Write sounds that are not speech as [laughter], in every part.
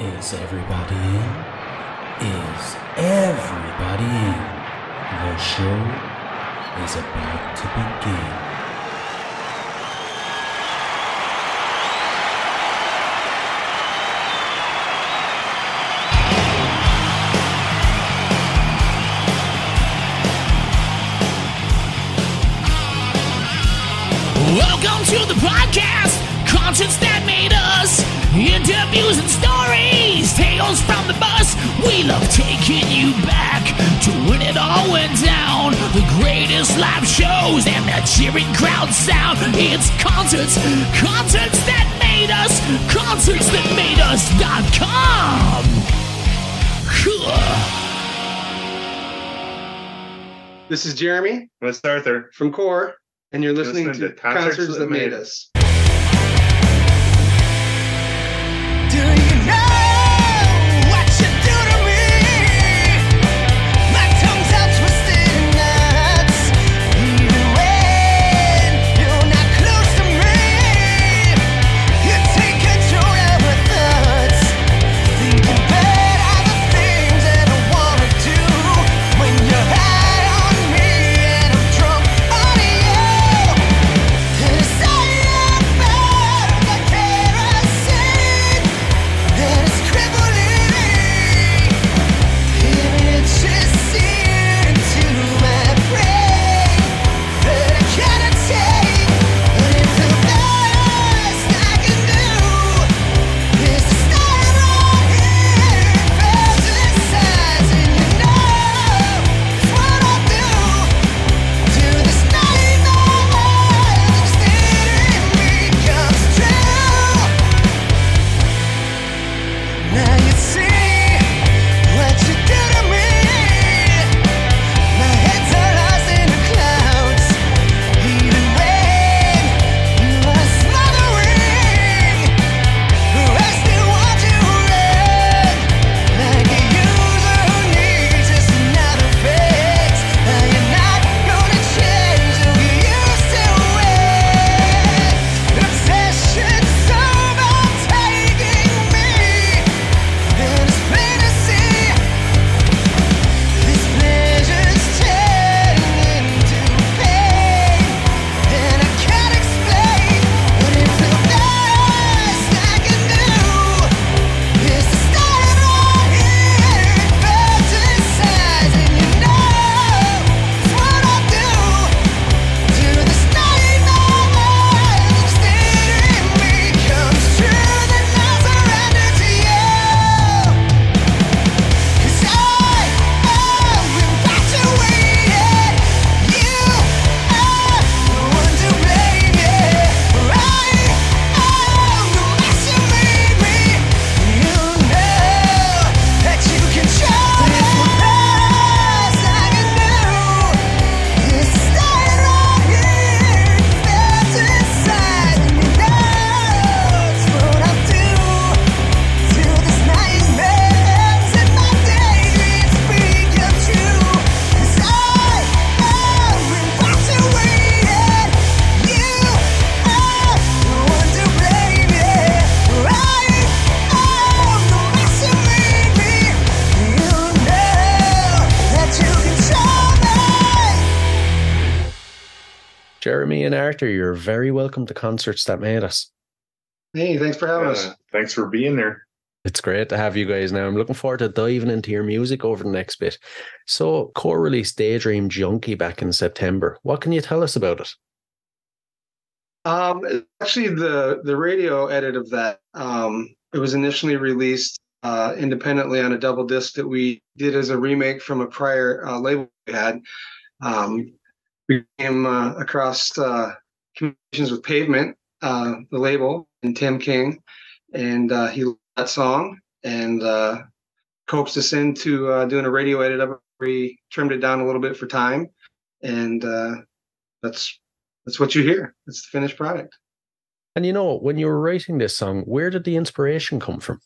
Is everybody in? Is everybody in? The show is about to begin. Welcome to the podcast, concerts that made us, interviews and stories, tales from the bus. We love taking you back to when it all went down. The greatest live shows and the cheering crowd sound. It's concerts, concerts that made us, concerts that made us us.com. This is Jeremy That's Arthur. from Core, and you're listening, Listening to, to Concerts, That Made Us. Very welcome to Concerts That Made Us. Hey, thanks for having us. Thanks for being there. It's great to have you guys now. I'm looking forward to diving into your music over the next bit. So, core released Daydream Junkie back in September. What can you tell us about it? Um, actually, the the radio edit of that um, it was initially released uh, independently on a double disc that we did as a remake from a prior uh, label we had. Um, we came uh, across uh, communications with Pavement, uh, the label, and Tim King, and uh, he loved that song and uh, coaxed us into uh, doing a radio edit of it. We trimmed it down a little bit for time, and uh, that's that's what you hear. It's the finished product. And you know, when you were writing this song, where did the inspiration come from?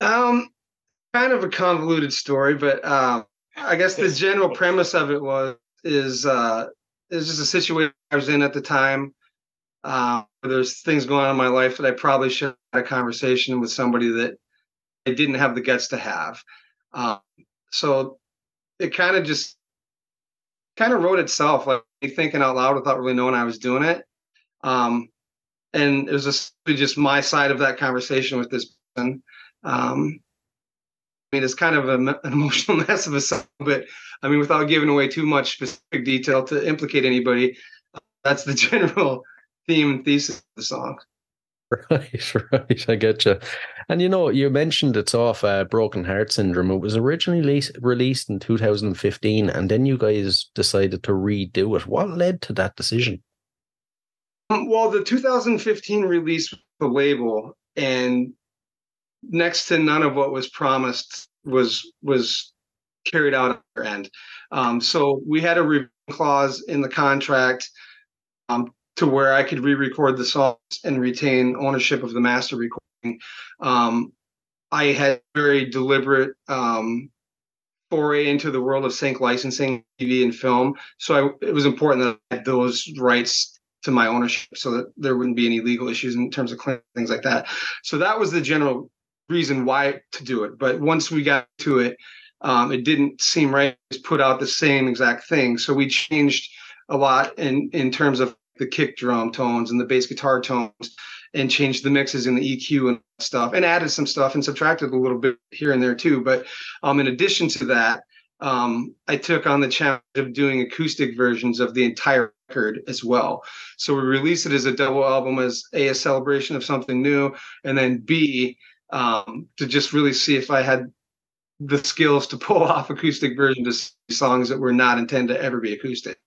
Um, kind of a convoluted story, but um, I guess the general premise of it was is uh, is just a situation I was in at the time. Uh, there's things going on in my life that I probably should have a conversation with somebody that I didn't have the guts to have. Um, so it kind of just kind of wrote itself, like thinking out loud without really knowing I was doing it. Um, and it was just, just my side of that conversation with this person. Um, I mean, it's kind of a, an [laughs] emotional mess of a song, but I mean, without giving away too much specific detail to implicate anybody, that's the [laughs] general theme and thesis of the song. Right, [laughs] right. I get you. And you know, you mentioned it's off uh, Broken Heart Syndrome. It was originally le- released in 2015, and then you guys decided to redo it. What led to that decision? Um, well, the 2015 release the label, and next to none of what was promised was was carried out at our end. Um, so we had a review clause in the contract um, to where I could re-record the songs and retain ownership of the master recording. Um, I had very deliberate um, foray into the world of sync licensing, TV and film. So I, it was important that I had those rights to my ownership, so that there wouldn't be any legal issues in terms of claims, things like that. So that was the general reason why to do it. But once we got to it, um, it didn't seem right to put out the same exact thing. So we changed a lot in in terms of the kick drum tones and the bass guitar tones and changed the mixes in the EQ and stuff and added some stuff and subtracted a little bit here and there too. But um, in addition to that, um, I took on the challenge of doing acoustic versions of the entire record as well. So we released it as a double album as A, a celebration of something new, and then B, um, to just really see if I had the skills to pull [laughs] off acoustic versions of songs that were not intended to ever be acoustic.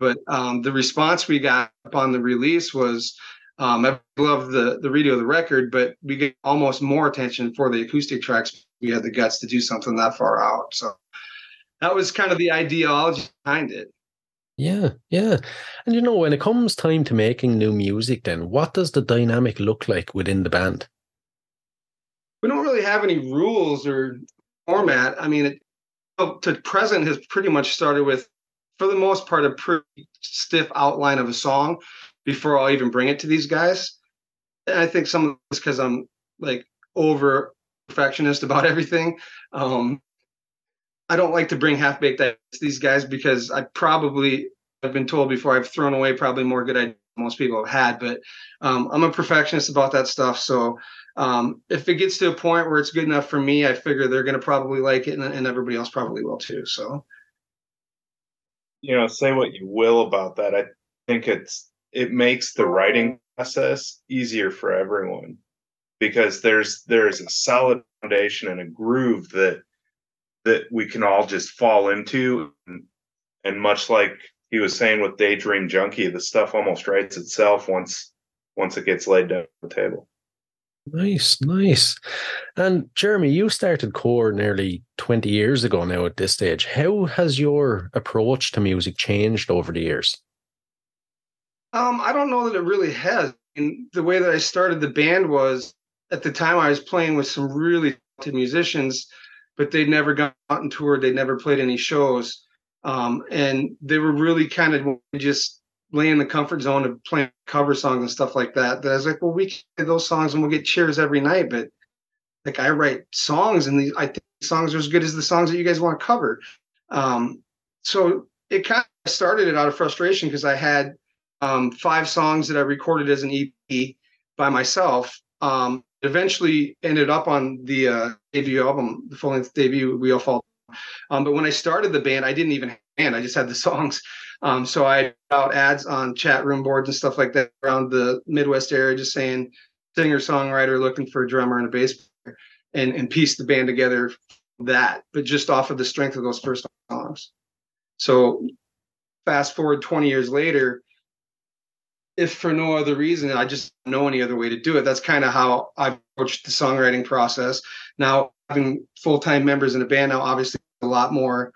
But um, the response we got upon the release was, um, I love the the radio of the record, but we get almost more attention for the acoustic tracks. We had the guts to do something that far out, so that was kind of the ideology behind it. Yeah, yeah. And you know, when it comes time to making new music, then what does the dynamic look like within the band? We don't really have any rules or format. I mean, it, to present has pretty much started with for the most part, a pretty stiff outline of a song before I'll even bring it to these guys. And I think some of this because I'm like over perfectionist about [laughs] everything. Um, I don't like to bring half baked ideas to these guys because I probably I've been told before I've thrown away probably more good ideas most people have had, but um, I'm a perfectionist about that stuff. So um, if it gets to a point where it's good enough for me, I figure they're going to probably like it, and, and everybody else probably will too. So you know, say what you will about that. I think it's it makes the writing process easier for everyone because there's there's a solid foundation and a groove that that we can all just fall into and, and much like he was saying with daydream junkie the stuff almost writes itself once once it gets laid down on the table Nice, nice. And Jeremy, you started Core nearly 20 years ago now at this stage. How has your approach to music changed over the years? Um, I don't know that it really has. And the way that I started the band was at the time I was playing with some really talented musicians, but they'd never gone out and toured, they'd never played any shows. Um, and they were really kind of just lay in the comfort zone of playing cover songs and stuff like that. That I was like, well, we can play those songs and we'll get cheers every night. But like I write songs and the, I think songs are as good as the songs that you guys want to cover. Um, so it kind of started it out of frustration because I had um, five songs that I recorded as an EP by myself. Um, eventually ended up on the uh, debut album, the full length debut, We All Fall. Um, but when I started the band, I didn't even have band. I just had the songs. Um, so I put out ads on chat room boards and stuff like that around the Midwest area, just saying singer songwriter looking for a drummer and a bass player, and and piece the band together that, but just off of the strength of those first songs. So fast forward 20 years later, if for no other reason, I just know any other way to do it. That's kind of how I approached the songwriting process. Now having full time members in a band now, obviously a lot more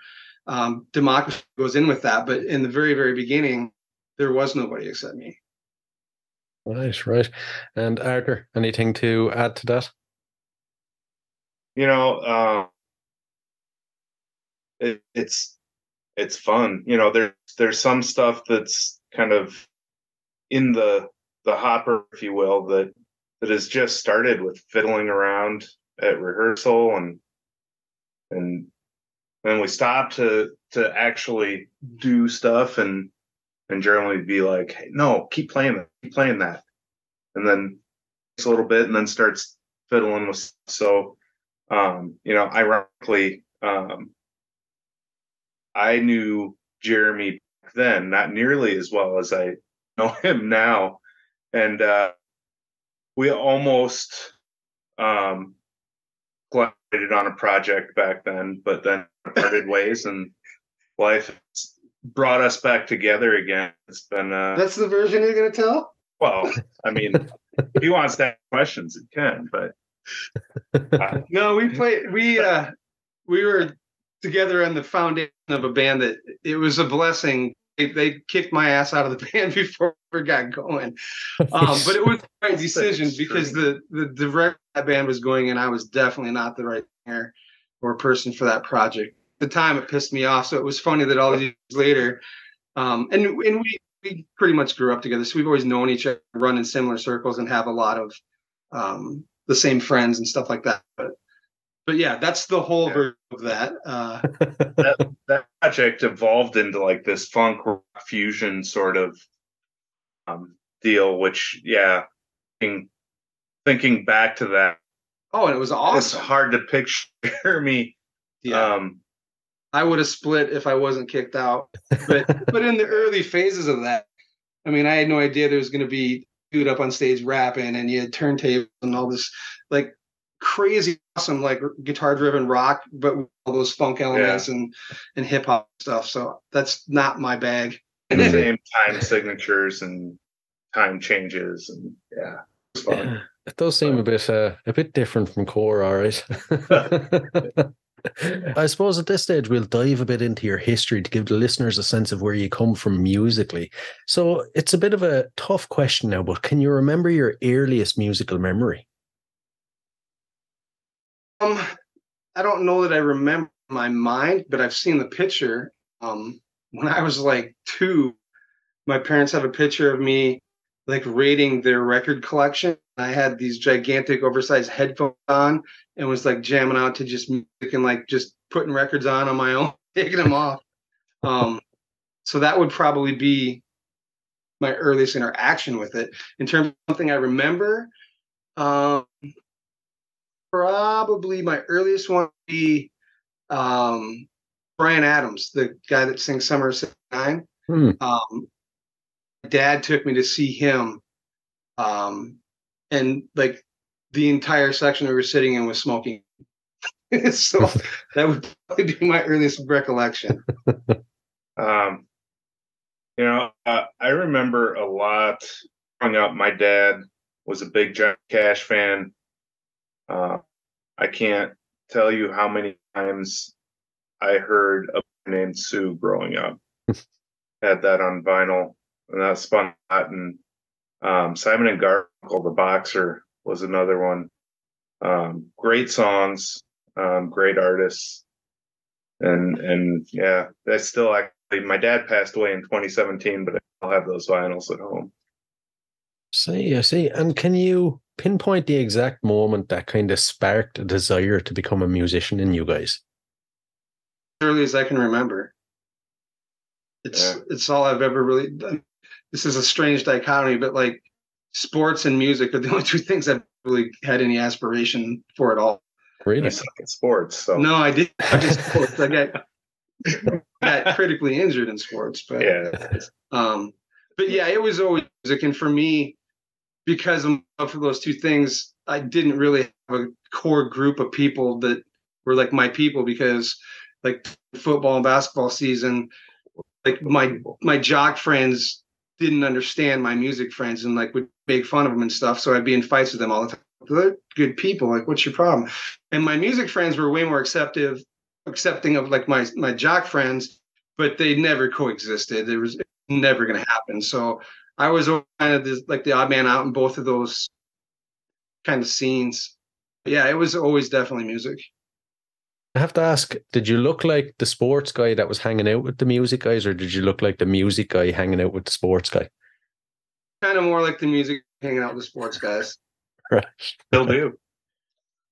um, democracy goes in with that. But in the very, very beginning, there was nobody except me. Right, right. And Arthur, anything to add to that? You know, uh, it, it's it's fun. You know, there's there's some stuff that's kind of in the the hopper, if you will, that that has just started with fiddling around at rehearsal and and then we stop to to actually do stuff and and generally be like, hey, no, keep playing that, keep playing that. And then a little bit and then starts fiddling with so um, you know, ironically, um I knew Jeremy back then, not nearly as well as I know [laughs] him now. And uh we almost um collaborated on a project back then, but then parted ways and life brought us back together again. It's been uh That's the version you're gonna tell? well, I mean, if he wants to ask questions, he can, but [laughs] No, we played. We uh, we were together on the foundation of a band that it was a blessing. They, they kicked my ass out of the [laughs] band before we got going, um, but it was the right decision because the the director that band was going, and I was definitely not the right singer or person for that project. At the time, it pissed me off. So it was funny that all these years later, um, and and we we pretty much grew up together, so we've always known each other, run in similar circles, and have a lot of um, the same friends and stuff like that. But but yeah, that's the whole Yeah. version of that. Uh, [laughs] that that project evolved into like this funk fusion sort of um deal, which yeah, thinking, thinking back to that, oh, and it was it's awesome. hard to picture [laughs] me Yeah, um I would have split if I wasn't kicked out. But [laughs] but in the early phases of that, I mean, I had no idea there was going to be dude up on stage rapping, and you had turntables and all this like crazy awesome like guitar driven rock, but with all those funk elements and and hip hop stuff. So that's not my bag. Mhm. same time signatures and time changes and yeah, it's fun. It does seem a bit uh, a bit different from core, all right. [laughs] I suppose at this stage we'll dive a bit into your history to give the listeners a sense of where you come from musically. So it's a bit of a tough question now, but can you remember your earliest musical memory? Um, I don't know that I remember my mind, but I've seen the picture. Um, when I was like two, my parents have a picture of me like raiding their record collection. I had these gigantic, oversized headphones on and was like jamming out to just music and like just putting records on on my own, [laughs] taking them off. Um, so that would probably be my earliest interaction with it. In terms of something I remember, um, probably my earliest one would be um, Bryan Adams, the guy that sings Summer of '69. Hmm. Um, my dad took me to see him, um, and like the entire section we were sitting in was smoking. [laughs] so [laughs] that would probably be my earliest recollection. [laughs] Um, you know, uh, I remember a lot growing up. My dad was a big Johnny Cash fan. Uh, I can't tell you how many times I heard a named Sue growing up. [laughs] Had that on vinyl, and that spun a. And um, Simon and Garfunkel, the boxer, was another one. Um, great songs, um, great artists, and and yeah, that's still actually. My dad passed away in 2017, but I'll have those vinyls at home. See, I see. And can you pinpoint the exact moment that kind of sparked a desire to become a musician in you guys? As early as I can remember. It's Yeah. it's all I've ever really done. This is a strange dichotomy, but like sports and music are the [laughs] only two things I've really had any aspiration for at all. Really? I suck at sports, so No, I did. I just sports. I got [laughs] got critically injured in sports, but yeah, um, but yeah, it was always music, and for me, because of for those two things, I didn't really have a core group of people that were like my people because like football and basketball season, like my my jock friends didn't understand my music friends and like would make fun of them and stuff. So I'd be in fights with them all the time. They're good people. Like, what's your problem? And my music friends were way more acceptive, accepting of like my my jock friends, but they never coexisted. It was never going to happen. So I was kind of this, like the odd man out in both of those kind of scenes. But yeah, it was always definitely music. I have to ask, did you look like the sports guy that was hanging out with the music guys, or did you look like the music guy hanging out with the sports guy? kind of more like the music, hanging out with the sports guys. [laughs] Right. Still do.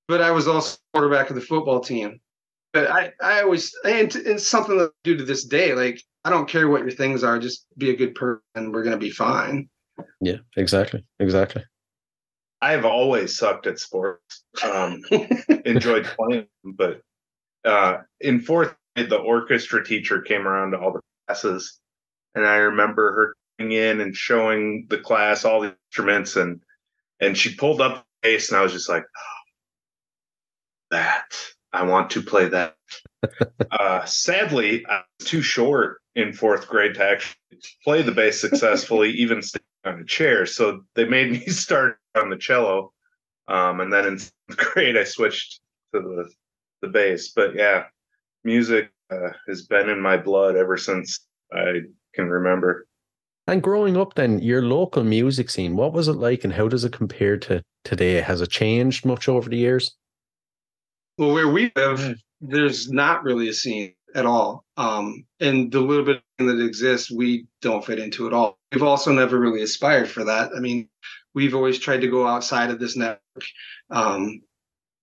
But I was also quarterback of the football team. But I, I always, and it's something that I do to this day. Like, I don't care what your things are, just be a good person, we're going to be fine. Yeah, exactly. Exactly. I've always sucked at sports. Um, enjoyed [laughs] playing, but uh, in fourth grade, the orchestra teacher came around to all the classes, and I remember her coming in and showing the class all the instruments, and and she pulled up the bass, and I was just like, oh, that I want to play that. [laughs] uh, sadly, I was too short in fourth grade to actually play the bass successfully, [laughs] even standing on a chair. So they made me [laughs] start on the cello. Um, and then in seventh grade, I switched to the, the bass. But yeah, music uh, has been in my blood ever since I can remember. And growing up, then your local music scene, what was it like, and how does it compare to today? Has it changed much over the years? Well, where we live, there's not really a scene at all. Um, and the little bit that exists, we don't fit into at all. We've also never really aspired for that. I mean, we've always tried to go outside of this network. Um,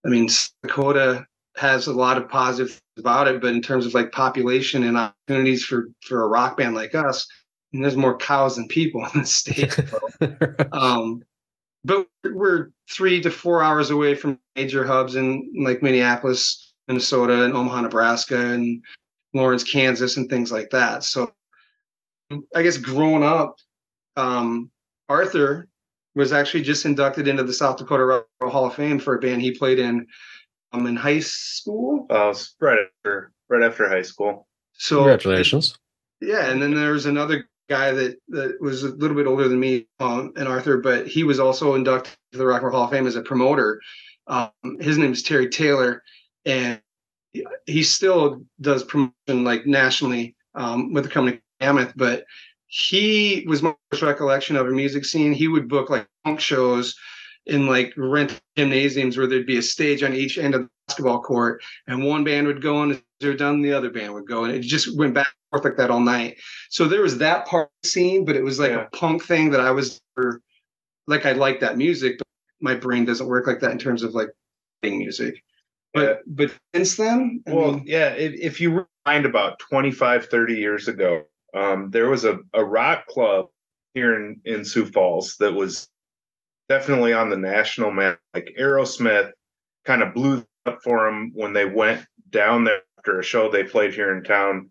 I mean, Dakota has a lot of positive things about it, but in terms of like population and opportunities for for a rock band like us, and there's more cows than people in the state. [laughs] um, but we're three to four hours away from major hubs in like Minneapolis, Minnesota, and Omaha, Nebraska, and Lawrence, Kansas, and things like that. So, I guess growing up, um, Arthur was actually just inducted into the South Dakota Rock and Roll Hall of Fame for a band he played in um, in high school. Uh, right after right after high school. So Congratulations. Yeah, and then there was another guy that that was a little bit older than me um, and Arthur, but he was also inducted to the Rock and Roll Hall of Fame as a promoter. Um, his name is Terry Taylor, and he- still does promotion like nationally um, with the company Mammoth. But he was my first recollection of a music scene. He would book like punk shows in like rent gymnasiums where there'd be a stage on each end of the basketball court, and one band would go and they're done, the other band would go, and it just went back and forth like that all night. So there was that part of the scene, but it was like Yeah. a punk thing that I was like I like that music, but my brain doesn't work like that in terms of like playing music. But but since then, I Well, mean, yeah, if, if you rewind about 25, 30 years ago, um, there was a, a rock club here in, in Sioux Falls that was definitely on the national map. Like Aerosmith kind of blew up for them when they went down there after a show they played here in town,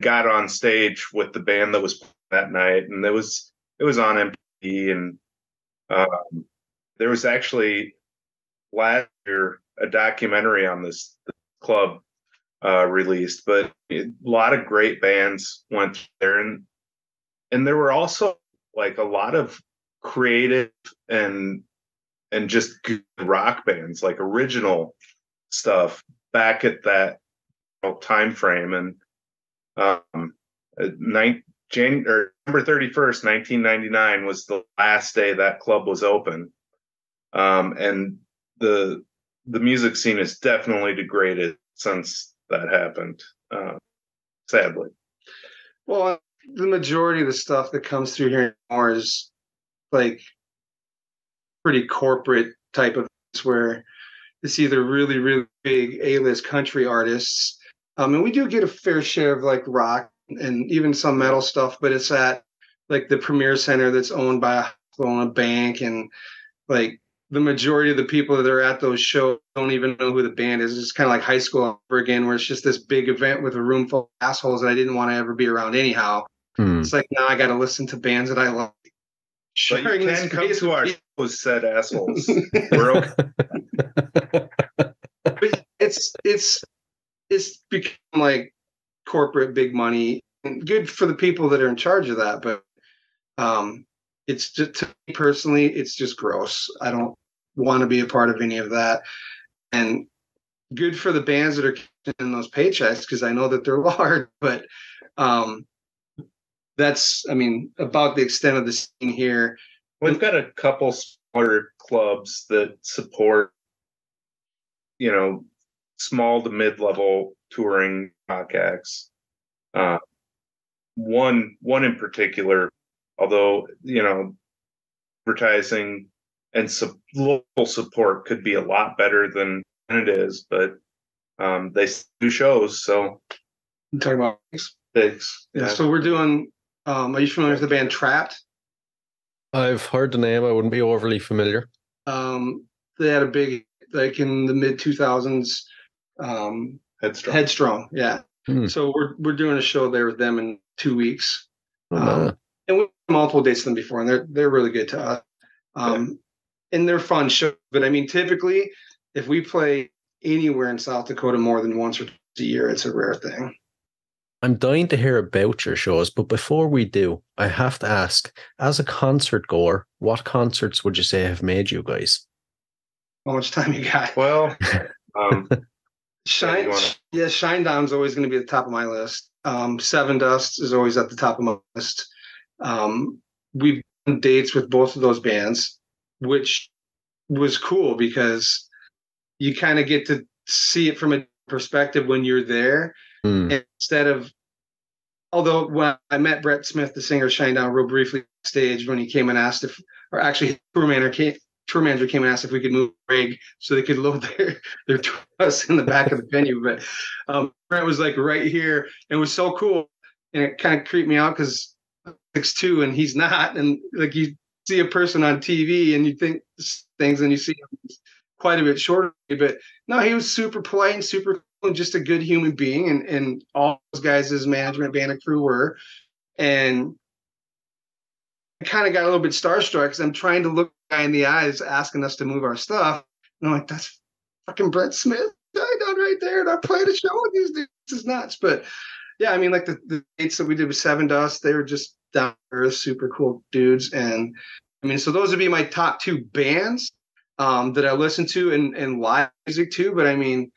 got on stage with the band that was that night, and it was it was on MTV, and um, there was actually last year a documentary on this club uh, released, but a lot of great bands went there, and and there were also like a lot of creative and and just good rock bands, like original stuff back at that time frame, and um, uh, nine, Jan, or December thirty first, nineteen ninety nine was the last day that club was open, um, and the the music scene is definitely degraded since that happened. Uh, sadly, well, the majority of the stuff that comes through here anymore is like pretty corporate type of where it's either really really big A-list country artists, um, and we do get a fair share of like rock and even some metal stuff, but it's at like the Premier Center that's owned by a a bank, and like the majority of the people that are at those shows don't even know who the band is. It's kind of like high school all over again, where it's just this big event with a room full of assholes that I didn't want to ever be around anyhow. Hmm. It's like now I got to listen to bands that I like. but you this can come to with our people. shows, said assholes. [laughs] We're okay. but it's it's it's become like corporate big money and good for the people that are in charge of that but um it's just to me personally it's just gross. I don't want to be a part of any of that. And good for the bands that are getting those paychecks because i know that they're [laughs] large but um that's i mean about the extent of the scene here. We've got a couple smaller clubs that support, you know, small to mid level touring rock acts. Uh, one one in particular, although you know advertising and su- local support could be a lot better than it is, but um, they do shows, so You talking about thanks. yeah. So we're doing. Um, are you familiar with the band Trapt? I've heard the name. I wouldn't be overly familiar. Um, they had a big like in the mid two thousands. Um, headstrong. Headstrong, yeah. Hmm. So we're we're doing a show there with them in two weeks. Oh, Um, man. and we've done multiple dates with them before, and they're they're really good to us. Um, and they're fun shows. But I mean, typically, if we play anywhere in South Dakota more than once or twice a year, it's a rare thing. I'm dying to hear about your shows, but before we do, I have to ask, as a concert goer, what concerts would you say have made you guys? How much time you got? Well, [laughs] um, Shine, you wanna- yeah, Shinedown's always going to be at the top of my list. Um, Sevendust is always at the top of my list. Um, we've done dates with both of those bands, which was cool because you kind of get to see it from a perspective when you're there Hmm. instead of. Although when I met Brent Smith, the singer, of Shinedown, real briefly stage when he came and asked if, or actually, his tour manager came, tour manager came and asked if we could move rig so they could load their their us in the back of the venue. But um, Brent was like right here and it was so cool. And it kind of creeped me out because six two and he's not. And like you see a person on TV and you think things and you see him quite a bit shorter. But no, he was super polite and super cool and just a good human being. And and all those guys, his management band and crew were. And I kind of got a little bit starstruck because I'm trying to look guy in the eyes asking us to move our stuff. And I'm like, that's fucking Brent Smith guy right there. And I played a show with these dudes. This is nuts. But yeah, I mean, like the, the dates that we did with Sevendust, they were just down earth, super cool dudes. And I mean, so those would be my top two bands um, that I listen to and, and live music too. But I mean,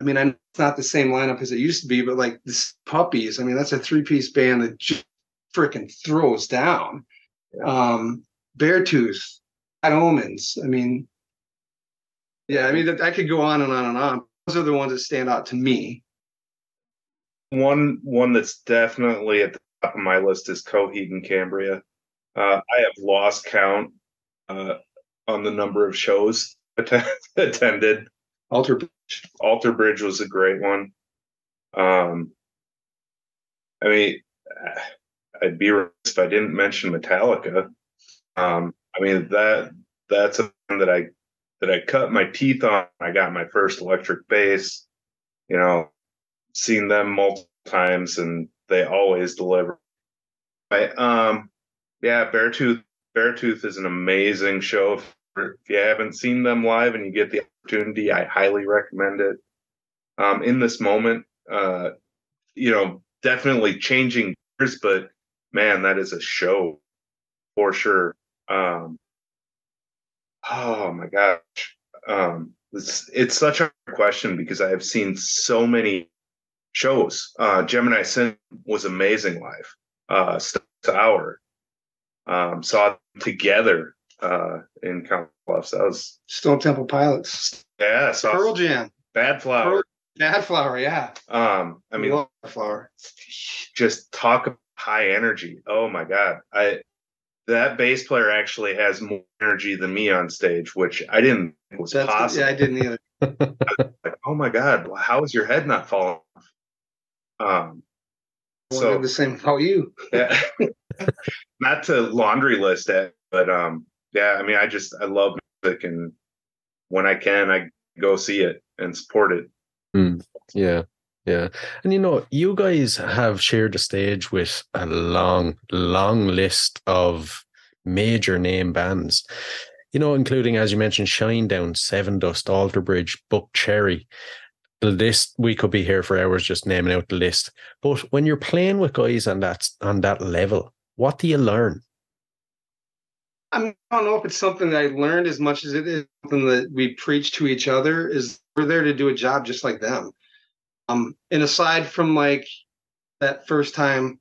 I mean, I it's not the same lineup as it used to be, but like this Puppies, I mean, that's a three piece band that just freaking throws down. Um, Beartooth, Bad Omens. I mean, yeah, I mean, I could go on and on and on. Those are the ones that stand out to me. One one that's definitely at the top of my list is Coheed and Cambria. Uh, I have lost count uh, on the number of shows att- [laughs] attended. Alter Alter Bridge was a great one. Um, I mean, I'd be remiss if I didn't mention Metallica. Um, I mean that that's a band that I that I cut my teeth on. I got my first electric bass. You know, seen them multiple times, and they always deliver. I, um, yeah, Beartooth. Beartooth is an amazing show. If, if you haven't seen them live and you get the opportunity, I highly recommend it. Um, in this moment, uh, you know, definitely changing gears, but man, that is a show for sure. Um, oh my gosh, um, it's it's such a question because I have seen so many shows. Uh, Gemini Sin was amazing live. Uh, Hour um, saw together uh, in Council Bluffs. That was Stone Temple Pilots, yeah. Saw Pearl Jam, Badflower. Pearl- Badflower. Yeah, Um, I mean, Love Flower. just talk about high energy. Oh my god, I that bass player actually has more energy than me on stage, which I didn't think was That's possible. yeah, I didn't either. [laughs] Like, oh my god, how is your head not falling off? Um, so the same about you. yeah, [laughs] not to laundry list it, but um, yeah, I mean, I just I love music, and when I can, I go see it and support it. Yeah, yeah. And you know, you guys have shared the stage with a long, long list of major name bands, you know, including, as you mentioned, Shinedown, Seven Dust, Alter Bridge, Buckcherry. The list, we could be here for hours just naming out the list. But when you're playing with guys on that on that level, what do you learn? I, don't know if it's something that I learned as much as it is something that we preach to each other. Is we're there to do a job just like them. Um, and aside from like that first time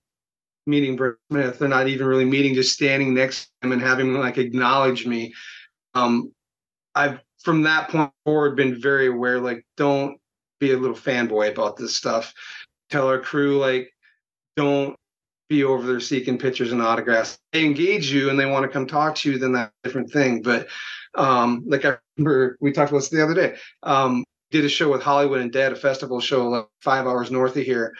meeting Brent Smith, they're not even really meeting, just standing next to him and having him like acknowledge me. Um, I've from that point forward been very aware, like, don't be a little fanboy about this stuff. Tell our crew, like, don't be over there seeking pictures and autographs. They engage you and they want to come talk to you, then that's a different thing. But um, like I remember we talked about this the other day. Um, did a show with Hollywood Undead, a festival show like five hours north of here,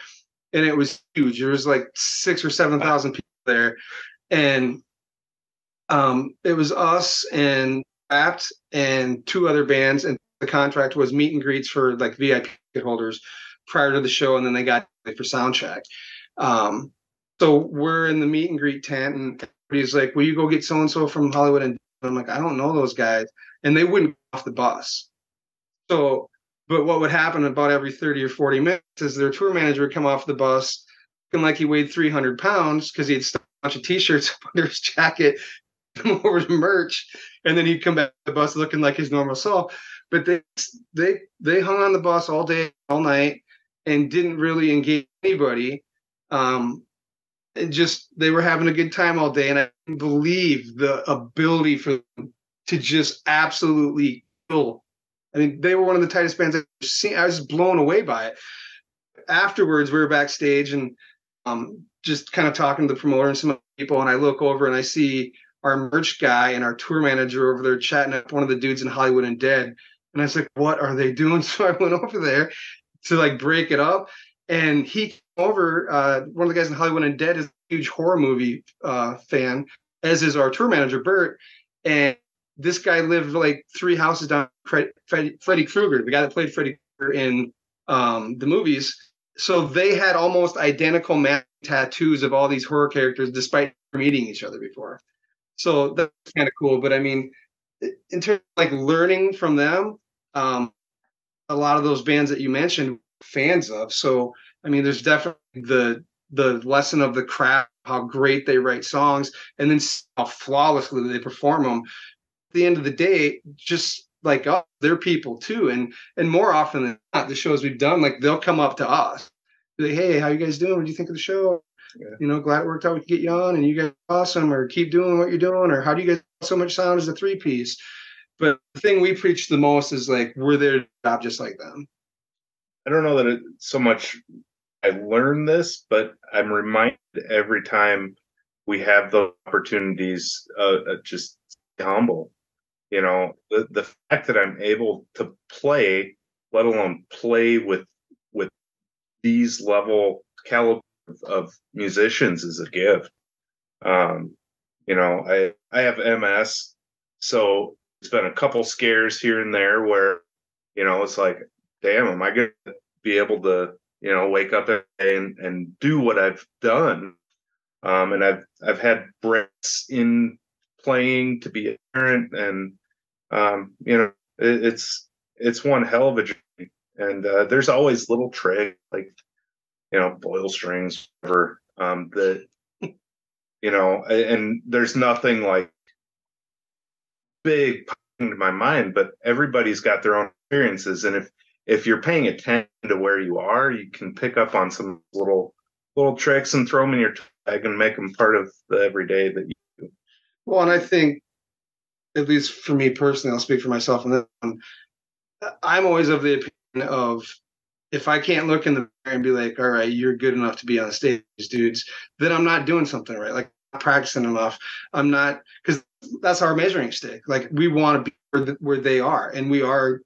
and it was huge. There was like six or seven thousand people there, and um, it was us and Apt and two other bands, and the contract was meet and greets for like VIP holders prior to the show, and then they got for sound check. Um, so we're in the meet and greet tent, and he's like, "Will you go get so and so from Hollywood?" And I'm like, "I don't know those guys," and they wouldn't off the bus. So, but what would happen about every 30 or 40 minutes is their tour manager would come off the bus looking like he weighed 300 pounds because he had a bunch of t-shirts [laughs] under his jacket, [laughs] over to merch, and then he'd come back to the bus looking like his normal self. But they they they hung on the bus all day, all night, and didn't really engage anybody. Um, and just they were having a good time all day, and I didn't believe the ability for them to just absolutely kill. I mean, they were one of the tightest bands I've seen. I was blown away by it. Afterwards, we were backstage and um, just kind of talking to the promoter and some people, and I look over and I see our merch guy and our tour manager over there chatting up one of the dudes in Hollywood Undead. And I was like, what are they doing? [laughs] So I went over there to like break it up. And he came over, uh, one of the guys in Hollywood Undead is a huge horror movie uh, fan, as is our tour manager, Bert. And this guy lived like three houses down Fred, Freddy, Freddy Krueger, the guy that played Freddy Krueger in um, the movies. So they had almost identical tattoos of all these horror characters, despite meeting each other before. So that's kind of cool. But I mean, in terms of like learning from them, um, a lot of those bands that you mentioned, fans of. So I mean, there's definitely the the lesson of the craft, how great they write songs, and then how flawlessly they perform them. At the end of the day, just like us, they're people too, and and more often than not, the shows we've done, like they'll come up to us, like, "Hey, how you guys doing? What do you think of the show? Yeah. You know, glad it worked out. We could get you on, and you guys awesome, or keep doing what you're doing, or how do you get so much sound as a three piece?" But the thing we preach the most is like we're there to job just like them. I don't know that it so much I learned this, but I'm reminded every time we have the opportunities, uh, uh, just humble. You know, the the fact that I'm able to play, let alone play with with these level caliber of, musicians, is a gift. Um, you know, I I have MS, so it's been a couple scares here and there where, you know, it's like, damn, am I gonna be able to, you know, wake up and and do what I've done? Um, and I've I've had breaks in playing to be a parent, and um, you know, it, it's it's one hell of a journey. And uh, there's always little tricks like, you know, boil strings, whatever. Um, that you know, and there's nothing like big into my mind, but everybody's got their own experiences, and if if you're paying attention to where you are, you can pick up on some little little tricks and throw them in your bag and make them part of the everyday that you. Do. Well, and I think, at least for me personally, I'll speak for myself and I'm always of the opinion of if I can't look in the mirror and be like, all right, you're good enough to be on stage, dudes, then I'm not doing something right. Like I'm not practicing enough. I'm not because that's our measuring stick. Like we want to be where, the, where they are, and we are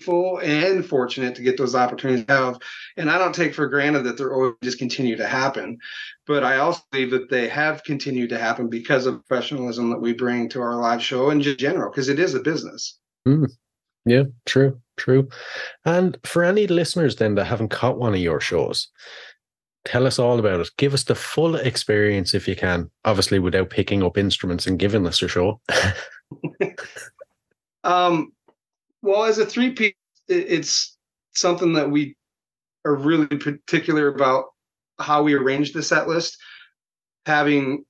full and fortunate to get those opportunities to have. And I don't take for granted that they're always just continue to happen. But I also believe that they have continued to happen because of professionalism that we bring to our live show and just general, because it is a business. Hmm. Yeah, true, true. And for any listeners then that haven't caught one of your shows, tell us all about it. Give us the full experience if you can, obviously without picking up instruments and giving us a show. [laughs] Um, well, as a three piece, it's something that we are really particular about how we arrange the set list. Having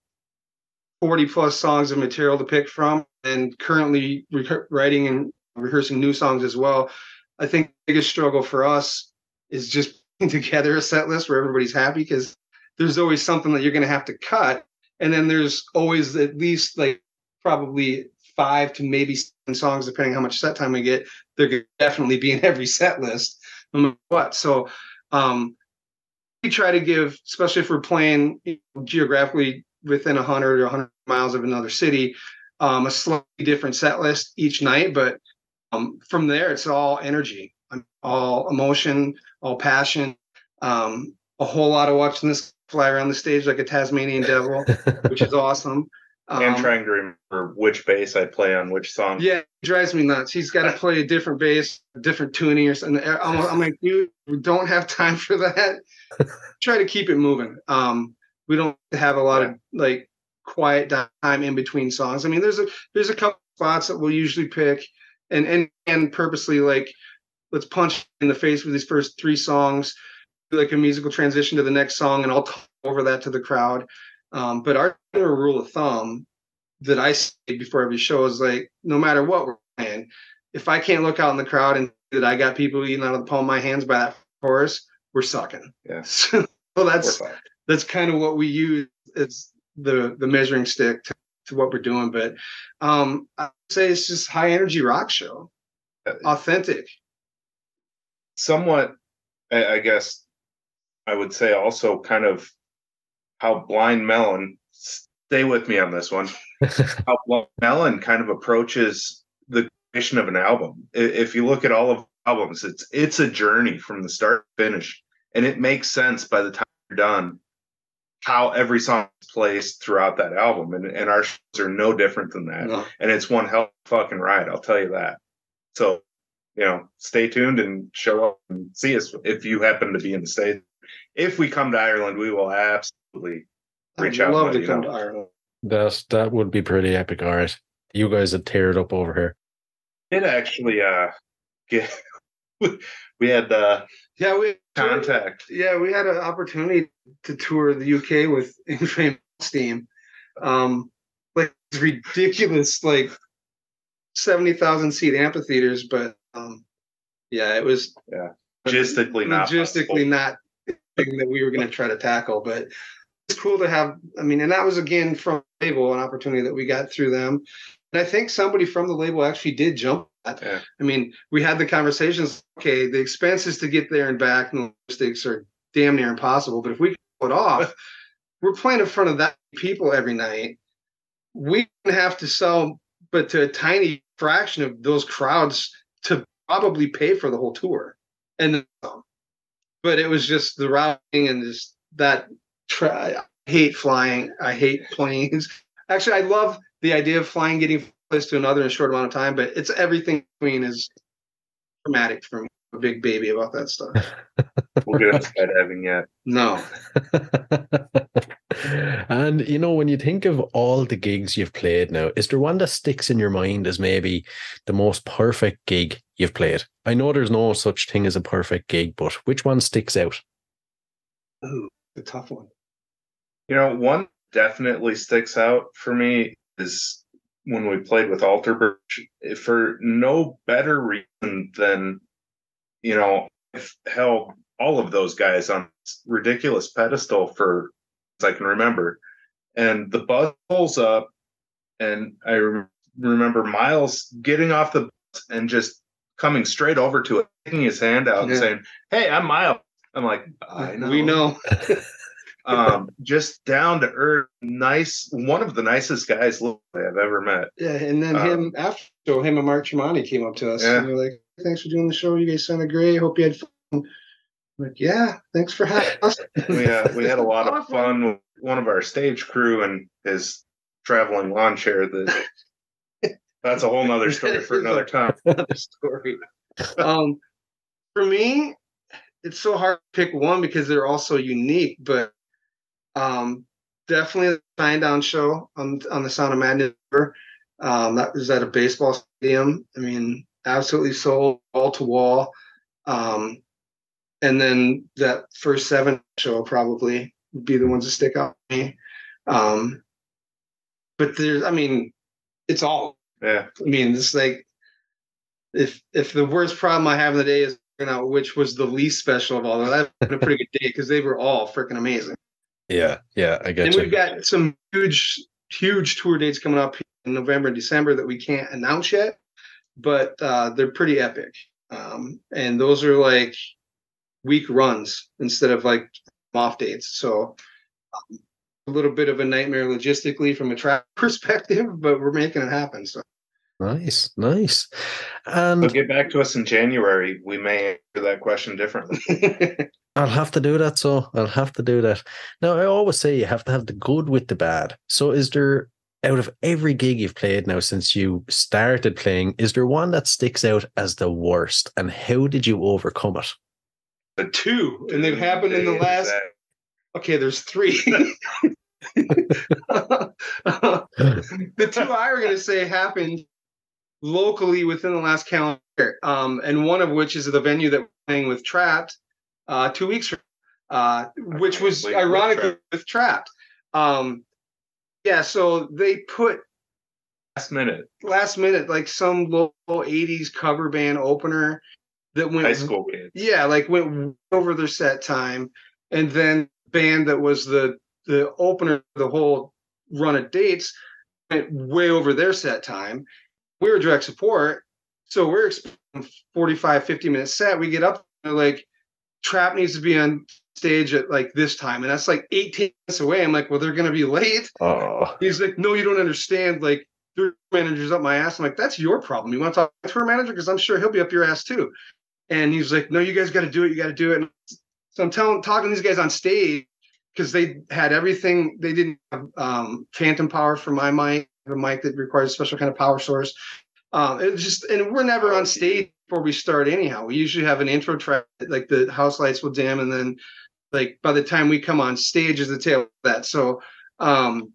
40 plus songs of material to pick from, and currently re- writing and rehearsing new songs as well. I think the biggest struggle for us is just [laughs] putting together a set list where everybody's happy because there's always something that you're going to have to cut. And then there's always at least like probably five to maybe seven songs, depending how much set time we get. They're going [laughs] to definitely be in every set list, no matter what. So, um, we try to give, especially if we're playing you know, geographically within 100 or 100 miles of another city, um, a slightly different set list each night. But um, from there, it's all energy, all emotion, all passion. Um, a whole lot of watching this fly around the stage like a Tasmanian devil, which is [laughs] awesome. and Um, trying to remember which bass I play on which song. yeah, it drives me nuts. He's got to play a different bass, different tuning or something. I'm, I'm like, dude, we don't have time for that. [laughs] Try to keep it moving. Um, we don't have a lot of like quiet time in between songs. I mean, there's a there's a couple spots that we'll usually pick, and and and purposely like let's punch in the face with these first three songs, do like a musical transition to the next song, and I'll talk over that to the crowd. Um, but our general rule of thumb that I say before every show is like, no matter what we're playing, if I can't look out in the crowd and see that I got people eating out of the palm of my hands by that chorus, we're sucking. Yeah. [laughs] so that's that's kind of what we use as the the measuring stick to, to what we're doing. But um I say it's just high energy rock show, Uh, authentic. somewhat I, I guess I would say also kind of how Blind Melon stay with me on this one. [laughs] How Blind Melon kind of approaches the creation of an album. If you look at all of albums, it's it's a journey from the start to finish. And it makes sense by the time you're done how every song is placed throughout that album. And, and our shows are no different than that No. and it's one hell of a fucking ride. I'll tell you that. So, you know, stay tuned and show up and see us if you happen to be in the states. If we come to Ireland, we will absolutely reach I'd out. and love to you come know. to Ireland. That's that would be pretty epic. All right, you guys would tear it up over here. It actually, uh, get [laughs] we had uh, Yeah, we contact. yeah we had an opportunity to tour the UK with Infame Steam. Um, like ridiculous, like seventy thousand seat amphitheaters, but um, yeah, it was yeah. Logistically not logistically not thing that we were going to try to tackle, but it's cool to have. I mean, and that was again from label an opportunity that we got through them, and I think somebody from the label actually did jump. That. Yeah. I mean, we had the conversations. Okay, the expenses to get there and back, and logistics are damn near impossible. But if we pull it off, [laughs] we're playing in front of that people every night. We have to sell, but to a tiny fraction of those crowds to probably pay for the whole tour, and then. Um, but it was just the routing and just that. Try, I hate flying. I hate planes. Actually, I love the idea of flying, getting from place to another in a short amount of time. But it's everything between is traumatic for me. I'm a big baby about that stuff. [laughs] We'll get into skydiving yet. No, [laughs] and you know, when you think of all the gigs you've played now, is there one that sticks in your mind as maybe the most perfect gig you've played? I know there's no such thing as a perfect gig, but which one sticks out? Ooh, the tough one. You know, one definitely sticks out for me is when we played with Alter Bridge for no better reason than, you know, I've held all of those guys on this ridiculous pedestal for as I can remember. And the bus pulls up, and I rem- remember Myles getting off the bus and just coming straight over to it, taking his hand out and saying, Hey, I'm Myles. I'm like, I know We know. [laughs] um, just down to earth, nice, one of the nicest guys I've ever met. Yeah, and then Um, him after show, him and Mark Tremonti came up to us Yeah. and they're like, "Thanks for doing the show. You guys sounded great. Hope you had fun." I'm like, yeah, thanks for having us. We uh, we had a lot of fun with one of our stage crew and his traveling lawn chair. That [laughs] that's a whole nother story for another time. [laughs] Another story. Um, for me, it's so hard to pick one because they're all so unique. But um, definitely the Shinedown show on on the Sound of Madness. Um, that was at a baseball stadium. I mean, absolutely sold wall to wall. Um, and then that first seven show probably would be the ones that stick out to me. Um, but there's, I mean, it's all Yeah, I mean, it's like if if the worst problem I have in the day is figuring out which was the least special of all, that's been a pretty good day because they were all freaking amazing. Yeah, yeah, I get and you. we've got some huge, huge tour dates coming up in November and December that we can't announce yet, but uh, they're pretty epic. Um, and those are like week runs instead of like off dates. So um, a little bit of a nightmare logistically from a track [laughs] perspective, but we're making it happen. So Nice, nice. And So get back to us in January. We may answer that question differently. [laughs] I'll have to do that. So I'll have to do that. Now, I always say you have to have the good with the bad. So, is there, out of every gig you've played now since you started playing, is there one that sticks out as the worst? And how did you overcome it? The two, and they've happened in the last. Okay, there's three. [laughs] [laughs] the two I were going to say happened locally within the last calendar, um, and one of which is the venue that we're playing with Trapt uh, two weeks from, uh, which was ironically Trapt. with Trapt. Um, yeah, so they put last minute last minute like some local 80s cover band opener that went high school kids. yeah, like went over their set time, and then band that was the the opener of the whole run of dates went way over their set time. We were direct support, so we're 45, 50 minute set. We get up, they're like, Trapt needs to be on stage at like this time, and that's like 18 minutes away. I'm like, well, they're gonna be late. Oh, He's like, no, you don't understand. Like, their manager's up my ass. I'm like, that's your problem. You want to talk to our manager? Because I'm sure he'll be up your ass too. And he's like, no, you guys got to do it. You got to do it. And so I'm telling, talking to these guys on stage because they had everything. They didn't have um, phantom power for my mic, a mic that requires a special kind of power source. Um, it was just, and we're never on stage before we start anyhow. We usually have an intro track, like the house lights will dim, and then like by the time we come on stage is the tail of that. So um,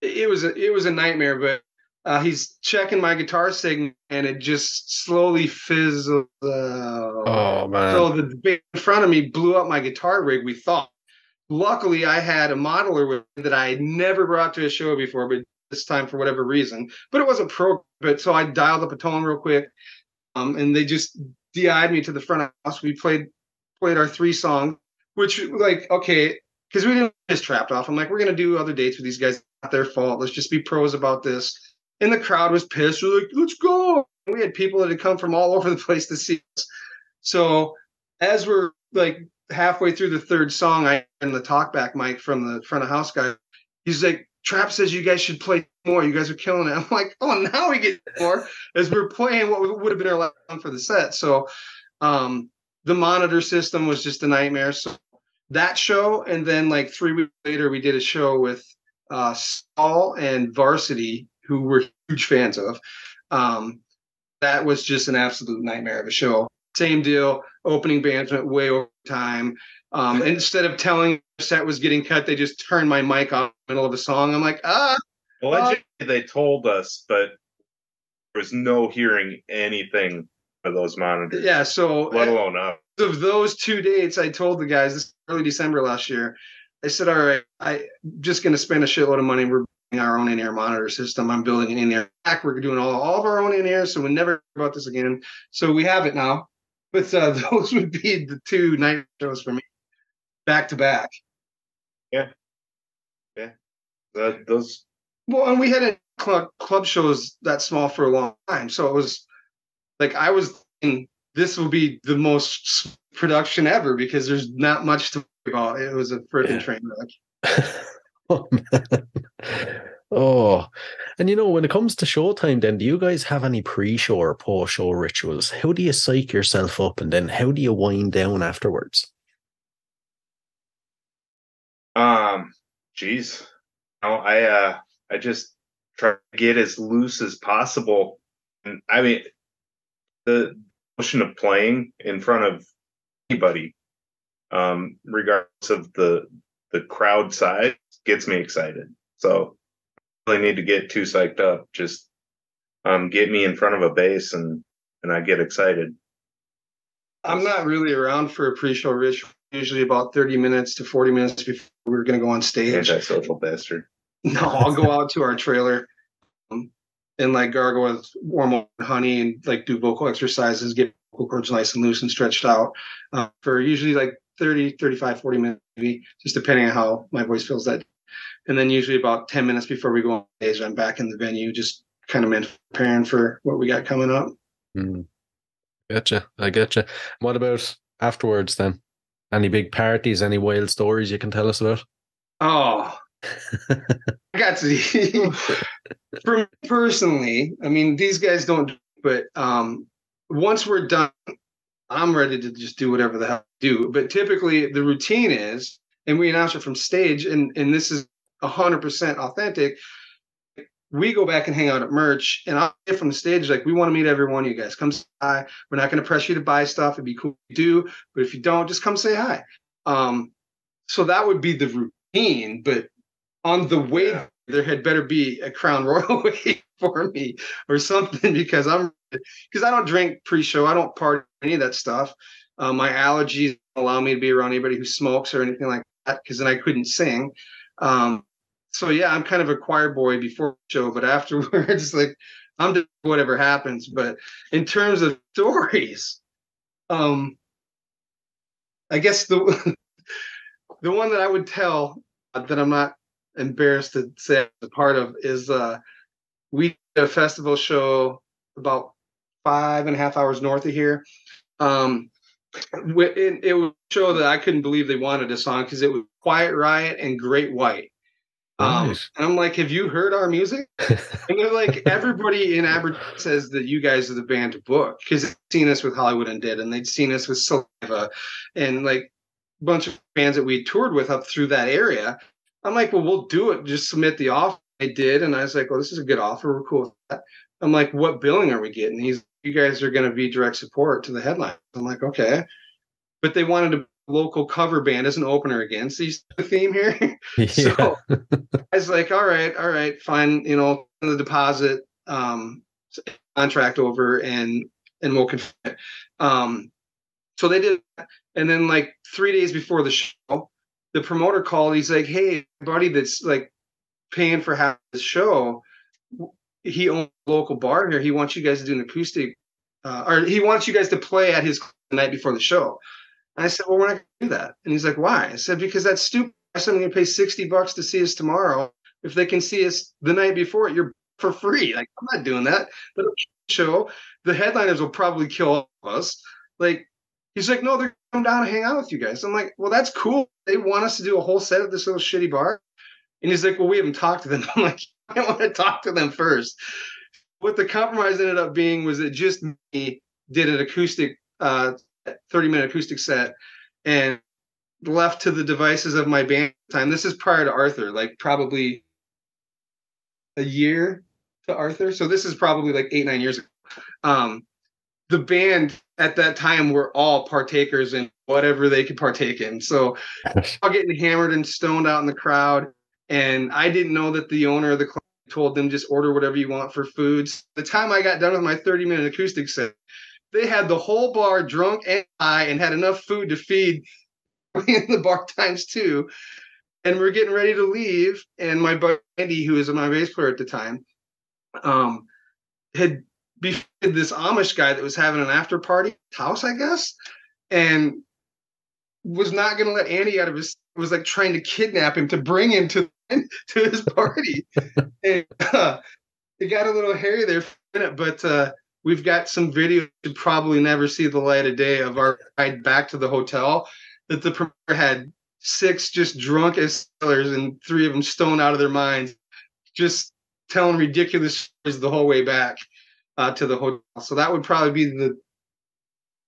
it was a, it was a nightmare, but uh, he's checking my guitar signal and it just slowly fizzled out. oh man. So the band in front of me blew up my guitar rig. We thought. Luckily, I had a modeler with me that I had never brought to a show before, but this time for whatever reason. But it wasn't pro. But so I dialed up a tone real quick, um, and they just DI'd me to the front house. We played played our three songs, which like okay, because we didn't just Trapt off. I'm like, we're gonna do other dates with these guys. Not their fault. Let's just be pros about this. And the crowd was pissed. We're like, let's go. We had people that had come from all [laughs] over the place to see us. So as we're like halfway through the third song, I and the talkback mic from the front of house guy. He's like, Trapt says you guys should play more. You guys are killing it. [laughs] I'm like, oh, now we get more as we're playing what would have been our last one for the set. So um, the monitor system was just a nightmare. So that show, and then like three weeks later, we did a show with uh, Soil and Varsity, who we're huge fans of. Um, that was just an absolute nightmare of a show. Same deal. Opening bands went way over time. Um, instead of telling set was getting cut, they just turned my mic on in the middle of a song. I'm like, ah, Allegedly, they told us, but there was no hearing anything of those monitors, yeah. So let alone up. of those two dates, I told the guys this early December last year. I said, "All right, I'm just going to spend a shitload of money. We're building our own in-ear monitor system. I'm building an in-ear rack. We're doing all, all of our own in-ear, so we never about this again. So we have it now. But uh, [laughs] those would be the two night shows for me, back to back. That, those Well, and we had a club club shows that small for a long time, so it was like I was thinking this will be the most production ever because there's not much to worry about. It was a freaking Yeah. train wreck. [laughs] oh man. Oh, and you know, when it comes to showtime, then do you guys have any pre-show or post-show rituals? How do you psych yourself up, and then how do you wind down afterwards? Um, geez, no, I uh, I just try to get as loose as possible, and I mean, the notion of playing in front of anybody, um, regardless of the the crowd size, gets me excited. So, I really need to get too psyched up. Just um, get me in front of a bass, and and I get excited. I'm not really around for a pre-show ritual. Usually about 30 minutes to 40 minutes before we're going to go on stage. Antisocial bastard. No, I'll go out to our trailer um, and like gargle with warm honey and like do vocal exercises, get vocal cords nice and loose and stretched out uh, for usually like 30, 35, 40 minutes, maybe, just depending on how my voice feels that. day. And then usually about 10 minutes before we go on stage, I'm back in the venue, just kind of preparing for what we got coming up. Hmm. Gotcha. I getcha. What about afterwards then? Any big parties? Any wild stories you can tell us about? Oh, [laughs] I got to. for me personally, I mean, these guys don't, but um, once we're done, I'm ready to just do whatever the hell I do. But typically, the routine is, and we announce it from stage, and and this is hundred percent authentic. We go back and hang out at merch, and I'll get from the stage like, we want to meet every one of you guys. Come say hi. We're not going to press you to buy stuff. It'd be cool if you do, but if you don't, just come say hi. Um, so that would be the routine. But on the way Yeah. there had better be a crown royal [laughs] waiting for me or something because I'm because I don't drink pre-show. I don't party any of that stuff. Uh, my allergies allow me to be around anybody who smokes or anything like that because then I couldn't sing. Um, so yeah, I'm kind of a choir boy before show, but afterwards, [laughs] like I'm just whatever happens. But in terms of stories, um, I guess the [laughs] the one that I would tell that I'm not embarrassed to say I'm a part of is uh, we did a festival show about five and a half hours north of here. Um, it, it was a show that I couldn't believe they wanted a song because it was Quiet Riot and Great White. Um, Nice. and I'm like, have you heard our music? [laughs] And they're like, everybody in Aberdeen says that you guys are the band to book because they've seen us with Hollywood Undead and they'd seen us with Saliva and like a bunch of bands that we toured with up through that area. I'm like, well, we'll do it. Just submit the offer. I did. And I was like, well, this is a good offer. We're cool with that. I'm like, what billing are we getting? He's, you guys are going to be direct support to the headline. I'm like, okay. But they wanted a local cover band as an opener again. So you see the theme here? [laughs] [laughs] yeah. So I was like, all right, all right, fine, you know, the deposit um contract over and and we'll confirm it. Um so they did that. and then like three days before the show, the promoter called, he's like, Hey, buddy that's like paying for half the show, he owns a local bar here. He wants you guys to do an acoustic uh, or he wants you guys to play at his the night before the show. And I said, Well, we're not gonna do that. And he's like, Why? I said, Because that's stupid. I'm gonna pay 60 bucks to see us tomorrow. If they can see us the night before, you're for free. Like, I'm not doing that. But show, the headliners will probably kill us. Like, he's like, No, they're come down and hang out with you guys. I'm like, Well, that's cool. They want us to do a whole set at this little shitty bar. And he's like, Well, we haven't talked to them. [laughs] I'm like, I want to talk to them first. What the compromise ended up being was that just me did an acoustic, uh, 30 minute acoustic set and left to the devices of my band time. This is prior to Arthur, like probably a year to Arthur. So this is probably like eight, nine years ago. Um, the band at that time were all partakers in whatever they could partake in. So [laughs] all getting hammered and stoned out in the crowd. And I didn't know that the owner of the club told them just order whatever you want for foods. The time I got done with my 30 minute acoustic set, they had the whole bar drunk and high and had enough food to feed [laughs] in the bar times two. And we're getting ready to leave. And my buddy Andy, who was my bass player at the time, um, had befriended this Amish guy that was having an after party house, I guess, and was not going to let Andy out of his. Was like trying to kidnap him to bring him to [laughs] to his party. [laughs] and uh, it got a little hairy there for a minute, but uh, we've got some video to probably never see the light of day of our ride back to the hotel that the promoter had six just drunk as sailors and three of them stoned out of their minds, just telling ridiculous stories the whole way back uh, to the hotel. So that would probably be the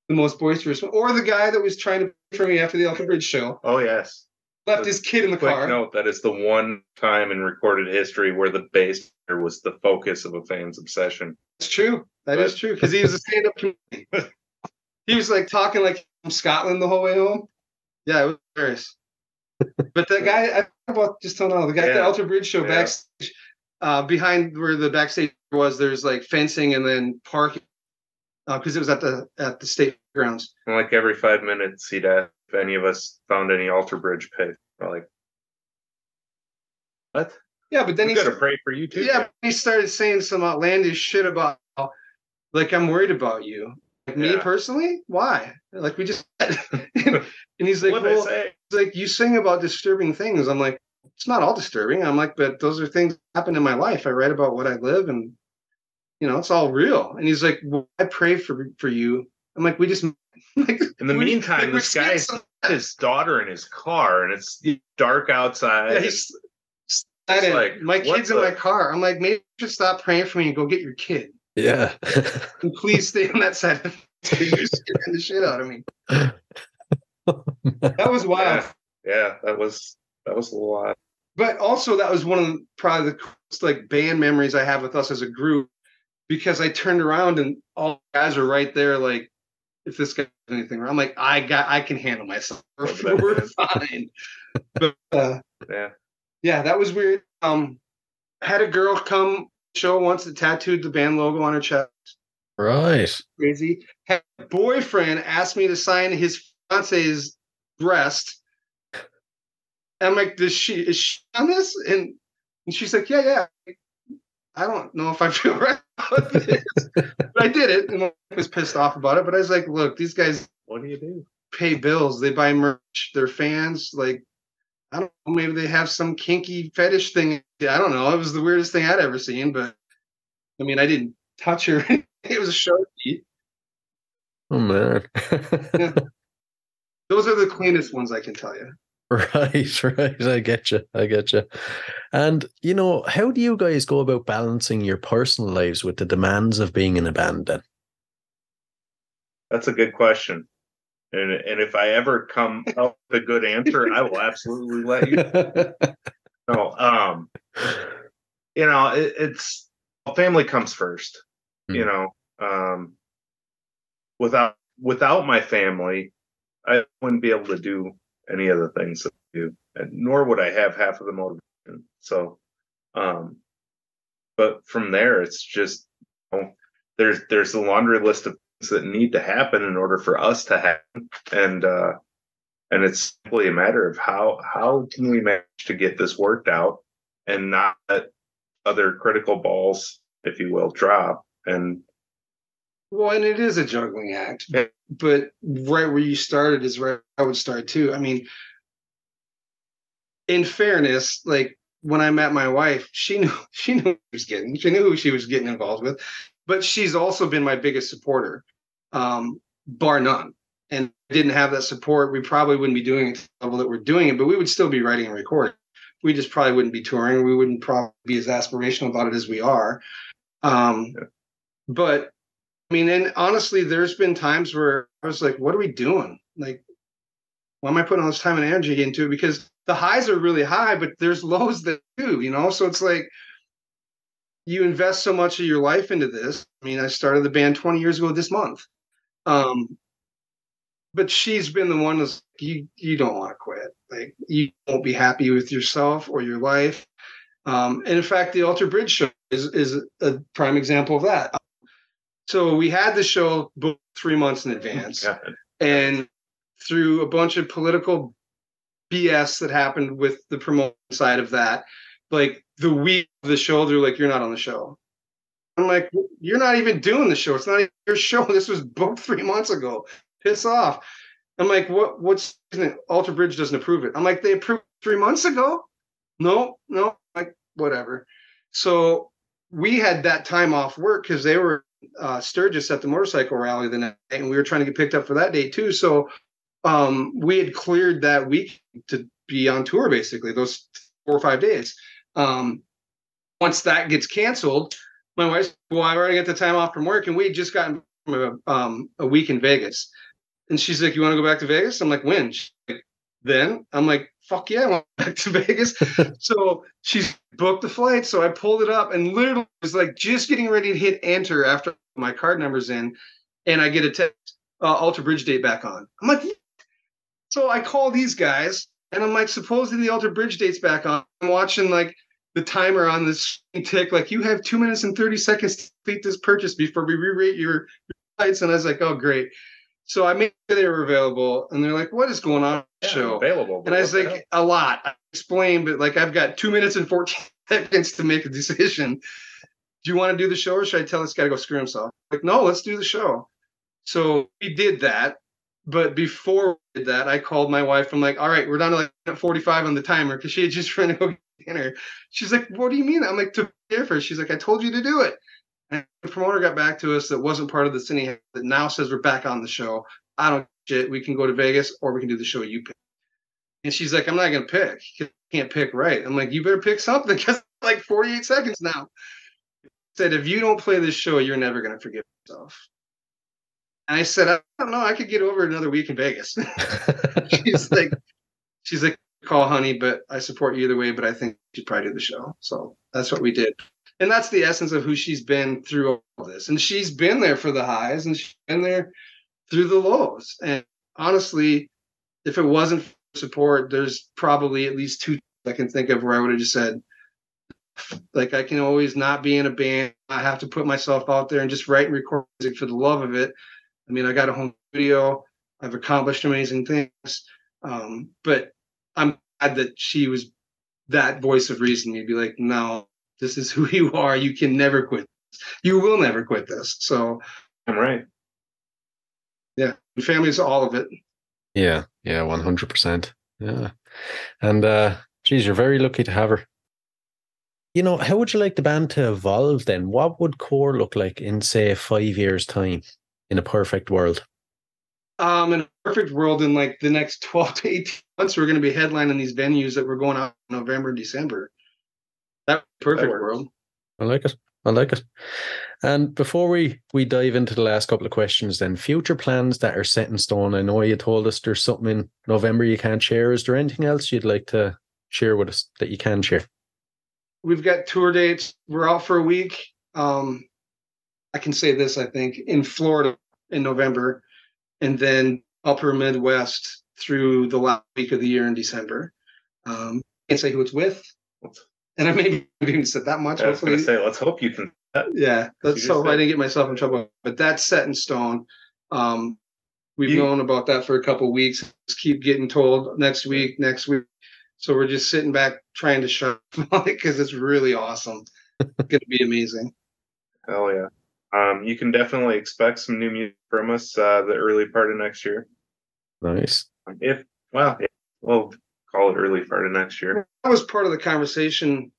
the most boisterous one. Or the guy that was trying to for me after the Alter Bridge show Oh yes. left his kid in the car. note: that is the one time in recorded history where the bass was the focus of a fan's obsession. It's true. That is true because he was a stand-up comedian. [laughs] he was like talking like from Scotland the whole way home. Yeah, it was hilarious. But the guy, I talk about just don't know the guy at the Alter Bridge show Yeah. backstage, uh, behind where the backstage was. There's like fencing and then parking because it was at the at the state grounds. And like every five minutes, he'd ask if any of us found any Alter bridge pay. We're like, what? Yeah, but then we he gotta pray for you too. yeah he started saying some outlandish shit about like I'm worried about you. Like me Yeah. personally, why? Like we just [laughs] and he's like, what well? Like you sing about disturbing things. I'm like, it's not all disturbing. I'm like, but those are things that happen in my life. I write about what I live, and you know, it's all real. And he's like, well, I pray for for you I'm like, we just [laughs] like In the we- meantime, we're this guy seeing some- had his daughter in his car, and it's dark outside. Yeah, he's like, my what kid's in my car. I'm like, maybe you should stop praying for me and go get your kid. Yeah. [laughs] And please stay on that side. of the [laughs] You're scaring the shit out of me. [laughs] That was wild. yeah, yeah, that was that was a lot. But also, that was one of the, probably the coolest, like band memories I have with us as a group because I turned around and all the guys are right there. Like, if this guy does anything wrong, I'm like, I got, I can handle myself. We're, we're fine. But uh, Yeah, yeah, that was weird. Um, had a girl come show once that tattooed the band logo on her chest. right. Crazy. Had a boyfriend asked me to sign his fiance's breast. And I'm like, does she is she on this? And, and she's like, yeah, yeah. I don't know if I feel [laughs] right about this, but I did it, and I was pissed off about it. But I was like, look, these guys what do you do? pay bills, they buy merch, they're fans. Like, I don't know, maybe they have some kinky fetish thing. I don't know. It was the weirdest thing I'd ever seen, but I mean, I didn't touch her. [laughs] it was a show. Oh man. [laughs] Those are the cleanest ones I can tell you. Right, [laughs] right. I get you. I get you. And you know, how do you guys go about balancing your personal lives with the demands of being in a band? Then, That's a good question. And and if I ever come [laughs] up with a good answer, I will absolutely let you know. [laughs] Um, you know, it, it's family comes first. You Hmm. know, um, without without my family, I wouldn't be able to do any of the things that I do, and nor would I have half of the motivation. So, um, but from there, it's just you know, there's there's a laundry list of that need to happen in order for us to happen, and uh, and it's simply a matter of how how can we manage to get this worked out and not let other critical balls, if you will, drop. And Well, and it is a juggling act, Yeah. but right where you started is where I would start too. I mean, in fairness, like when I met my wife, she knew [laughs] she knew she was getting. She knew who she was getting involved with, but she's also been my biggest supporter, um, bar none. And didn't have that support, we probably wouldn't be doing it to the level that we're doing it, but we would still be writing and recording. We just probably wouldn't be touring. We wouldn't probably be as aspirational about it as we are. Um. But I mean, and honestly, there's been times where I was like, what are we doing? Like, why am I putting all this time and energy into it? Because the highs are really high, but there's lows that do, you know? So it's like you invest so much of your life into this. I mean, I started the band 20 years ago this month. Um, but she's been the one that's you you don't want to quit. Like you won't be happy with yourself or your life. Um, and in fact, the Alter Bridge show is is a prime example of that. So we had the show booked three months in advance, yeah, and through a bunch of political BS that happened with the promotion side of that, like the week of the show, they're like, "You're not on the show." I'm like, "You're not even doing the show. It's not your show. [laughs] This was booked three months ago. Piss off." I'm like, "What? What's Alter Bridge doesn't approve it?" I'm like, "They approved three months ago." No, no, like whatever. So we had that time off work because they were uh, Sturgis at the motorcycle rally the night, and we were trying to get picked up for that day too. So um, we had cleared that week to be on tour, basically those four or five days. Um, once that gets canceled, my wife's well, I already got the time off from work, and we had just gotten from a, um, a week in Vegas. And she's like, "You want to go back to Vegas?" I'm like, "When?" She's like, then I'm like, "Fuck yeah, I want [laughs] back to Vegas." [laughs] so she's booked the flight. So I pulled it up and literally was like just getting ready to hit enter after my card number's in, and I get a text, uh, Alter Bridge date back on. I'm like, "What?" so I call these guys and I'm like, supposedly the Alter Bridge date's back on. I'm watching like the timer on this tick, like you have two minutes and 30 seconds to complete this purchase before we re-rate your, flights. And I was like, oh great. So I made sure they were available, and they're like, "What is going on?" yeah, show available. and I was like, a lot. I explained, but like I've got two minutes and 14 [laughs] seconds to make a decision. Do you want to do the show or should I tell this guy to go screw himself? Like, no, let's do the show. So we did that. But before we did that, I called my wife. I'm like, all right, we're down to like 45 on the timer because she had just [laughs] run to go get dinner. She's like, what do you mean? I'm like, to pay for. She's like, I told you to do it. And the promoter got back to us that wasn't part of the city that now says we're back on the show. I don't shit. We can go to Vegas or we can do the show you pick. And she's like, I'm not gonna pick. You can't pick right. I'm like, you better pick something [laughs] because like 48 seconds now. Said if you don't play this show, you're never gonna forgive yourself. And I said, I don't know. I could get over another week in Vegas. [laughs] she's like, she's like, call honey, but I support you either way. But I think she'd probably do the show. So that's what we did. And that's the essence of who she's been through all this. And she's been there for the highs and she's been there through the lows. And honestly, if it wasn't for support, there's probably at least two I can think of where I would have just said, like I can always not be in a band. I have to put myself out there and just write and record music for the love of it. I mean, I got a home studio. I've accomplished amazing things. Um, but I'm glad that she was that voice of reason. You'd be like, no, this is [laughs] who you are. You can never quit. You will never quit this. So I'm right. yeah, family is all of it. Yeah, yeah, one hundred percent. Yeah, and uh, geez, you're very lucky to have her. You know, how would you like the band to evolve then? What would core look like in say five years' time in a perfect world? Um, in a perfect world, in like the next 12 to 18 months, we're going to be headlining these venues that we're going out in November, December. That perfect works. world. I like it. I like it. And before we we dive into the last couple of questions, then future plans that are set in stone. I know you told us there's something in November you can't share. Is there anything else you'd like to share with us that you can share? We've got tour dates. We're out for a week. Um, I can say this, I think, in Florida in November, and then upper Midwest through the last week of the year in December. Um, can't say who it's with. And I maybe [laughs] even said that much. I was going to say, let's hope you can. yeah [laughs] let's hope i didn't get myself in trouble but that's set in stone um we've You- known about that for a couple weeks just keep getting told next week next week so we're just sitting back trying to shut [laughs] on it because it's really awesome it's gonna be amazing Hell yeah. Um, you can definitely expect some new music from us uh, the early part of next year. Nice. If well, yeah, we'll call it early part of next year. that was part of the conversation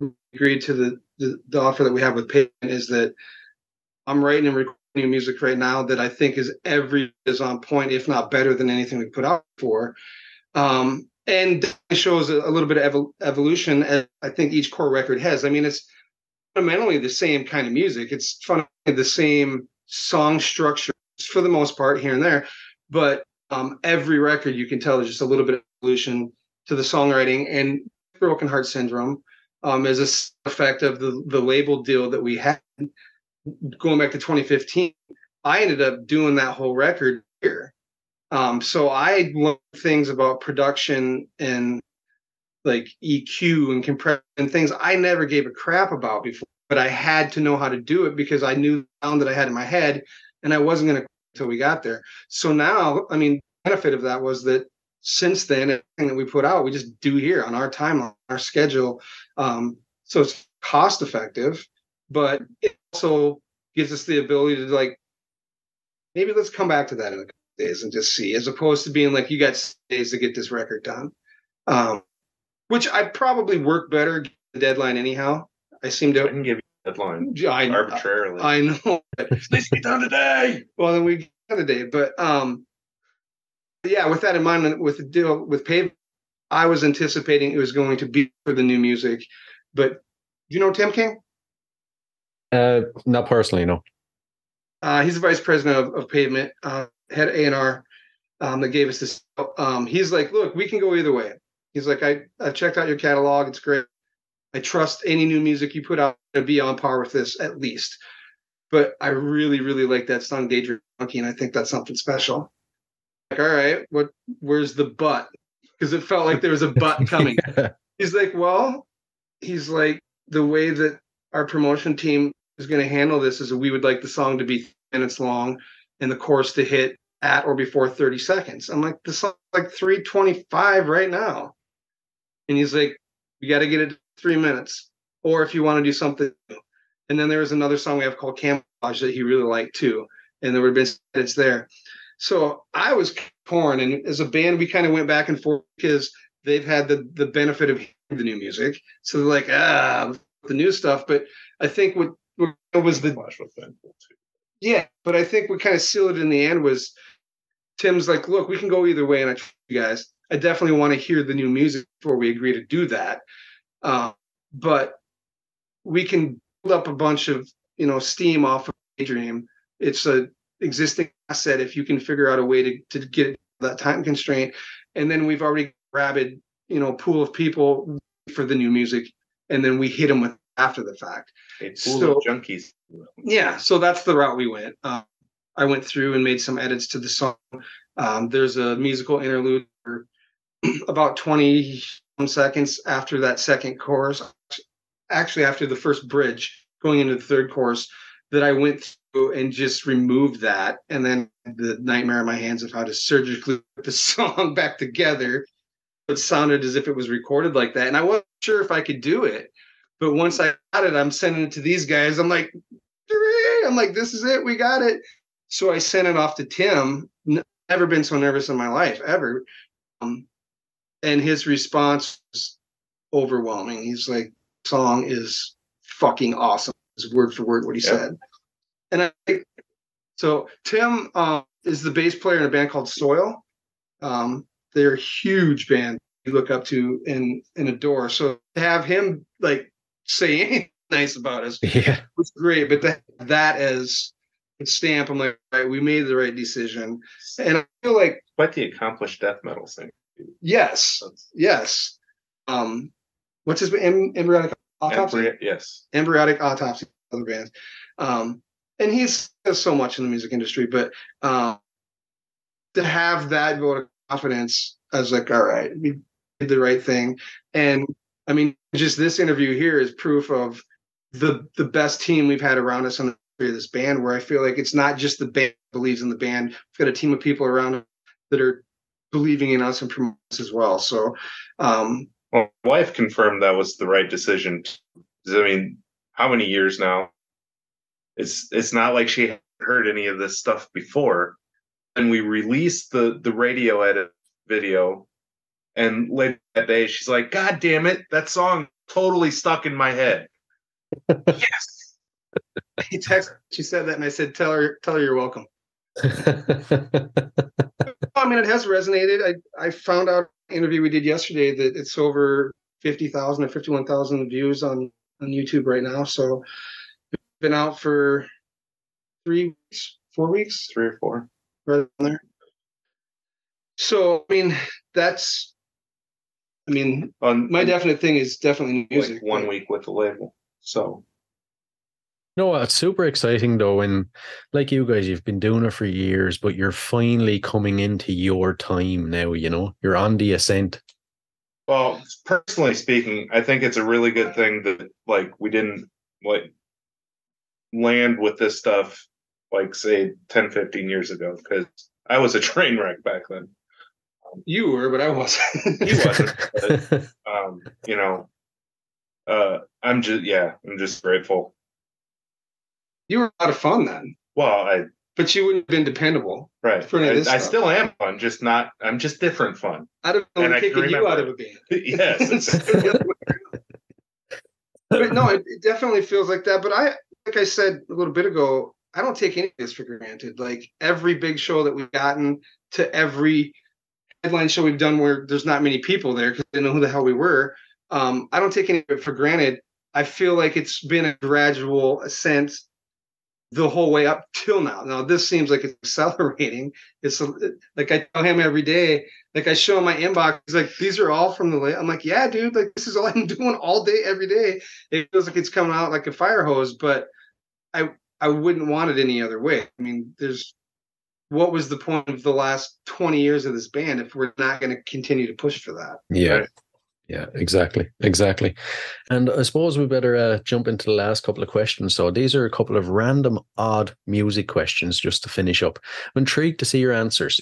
we agreed to the, the the offer that we have with Payton is that I'm writing and recording new music right now that I think is every is on point, if not better than anything we put out for. Um, and it shows a, a little bit of evol- evolution as I think each core record has. I mean, it's fundamentally the same kind of music. It's fundamentally the same song structure for the most part here and there, but um, every record you can tell is just a little bit of evolution to the songwriting and broken heart syndrome um, is a effect of the the label deal that we had going back to 2015 i ended up doing that whole record here um, so i learned things about production and like eq and compression and things i never gave a crap about before but i had to know how to do it because i knew the sound that i had in my head and i wasn't going to until we got there. So now i mean benefit of that was that since then everything that we put out we just do here on our timeline our schedule. Um, so it's cost effective but it also gives us the ability to like maybe let's come back to that in a couple days and just see as opposed to being like you got days to get this record done. Um, which i probably work better the deadline anyhow i seem I to can give you a deadline I, arbitrarily. I know This needs to be done today. well, then we got a day. But um, yeah, with that in mind, with the deal with Pave, I was anticipating it was going to be for the new music. But do you know Tim King? Uh, not personally, no. Uh, he's the vice president of, of Pavement, uh, head A and R, um, that gave us this. Um, he's like, look, we can go either way. He's like, I I checked out your catalog. It's great. I trust any new music you put out to be on par with this at least. But I really, really like that song Daydream Monkey, and I think that's something special. Like, all right, what where's the butt? Because it felt like there was a butt [laughs] coming. he's like, well, he's like, the way that our promotion team is going to handle this is we would like the song to be minutes long and the chorus to hit at or before 30 seconds. I'm like, this song's like 325 right now. And he's like, you got to get it three minutes. Or if you want to do something new. And then there was another song we have called Camouflage that he really liked too. And there have been it's there. So I was torn. And as a band, we kind of went back and forth because they've had the the benefit of the new music. So they're like, ah, the new stuff. But I think what it was the Flash was too. Yeah, but I think we kind of sealed it in the end was Tim's like, look, we can go either way, and I trust you guys. I definitely want to hear the new music before we agree to do that. Um, but we can build up a bunch of you know steam off of Daydream. It's a existing asset if you can figure out a way to to get that time constraint, and then we've already rabid you know pool of people for the new music, and then we hit them with after the fact. Pool So- of junkies. yeah so that's the route we went. Um, i went through and made some edits to the song. Um, there's a musical interlude for [clears throat] about 20 seconds after that second chorus actually after the first bridge going into the third chorus that i went through and just removed that and then the nightmare in my hands of how to surgically put the [laughs] song back together. It sounded as if it was recorded like that and i wasn't sure if i could do it but once i got it i'm sending it to these guys i'm like I'm like, this is it. We got it. So I sent it off to Tim. Never been so nervous in my life ever. Um, and his response was overwhelming. He's like, song is fucking awesome. Is word for word what he Yeah. said. And I think so. Tim um, is the bass player in a band called Soil. Um, they're a huge band you look up to and and adore. So to have him like say anything nice about us [laughs] Yeah. it was great, but that that as a stamp, I'm like, right, we made the right decision. And I feel like Quite the accomplished death metal singer. yes, yes. Um, what's his em- embryonic autopsy? Embry- yes. embryonic autopsy, other bands. Um, and he's does so much in the music industry, but um, to have that vote of confidence, I was like, all right, we did the right thing. And I mean, just this interview here is proof of the the best team we've had around us in the history of this band, where I feel like it's not just the band believes in the band. We've got a team of people around that are believing in us and promoting us as well. So um, Well, my wife confirmed that was the right decision. I mean, how many years now? It's it's not like she heard any of this stuff before. And we released the the radio edit video, and later that day she's like, "God damn it, that song totally stuck in my head." [laughs] yes. he texted, she said that, and I said, tell her, tell her you're welcome. [laughs] I mean, it has resonated. I I found out interview we did yesterday that it's over fifty thousand or fifty one thousand views on on YouTube right now. So it's been out for three weeks, four weeks, Three or four. right on there. So I mean, that's. I mean, On my definite thing is definitely music. like one week with the label. So No, it's super exciting though. and like you guys, you've been doing it for years, but you're finally coming into your time now. You know, you're on the ascent. Well, personally speaking, I think it's a really good thing that like we didn't like land with this stuff like say 10, 15 years ago because I was a [laughs] train wreck back then. You were, but I wasn't. [laughs] He wasn't. but, um, you know, uh, I'm just yeah, I'm just grateful. you were a lot of fun then, Well, I but you wouldn't have been dependable. right, For I, I still am fun, just not. I'm just different fun. I'd have And been I can kicking you out of a band. [laughs] yes, [laughs] Instead of the other way but no, it, it definitely feels like that. But I, like I said a little bit ago, I don't take any of this for granted. Like every big show that we've gotten to every headline show we've done where there's not many people there because they know who the hell we were. Um, I don't take any of it for granted. I feel like it's been a gradual ascent the whole way up till now. Now this seems like it's [laughs] accelerating. It's a, like I tell him every day, like I show him my inbox. He's like, these are all from the. la-" I'm like, yeah, dude. Like this is all I'm [laughs] doing all day, every day. It feels like it's coming out like a fire hose, but I I wouldn't want it any other way. I mean, there's what was the point of the last 20 years of this band if we're not going to continue to push for that? Yeah. Right. Yeah, exactly. Exactly. And I suppose we better uh, jump into the last couple of questions. So these are a couple of random, odd music questions just to finish up. I'm intrigued to see your answers.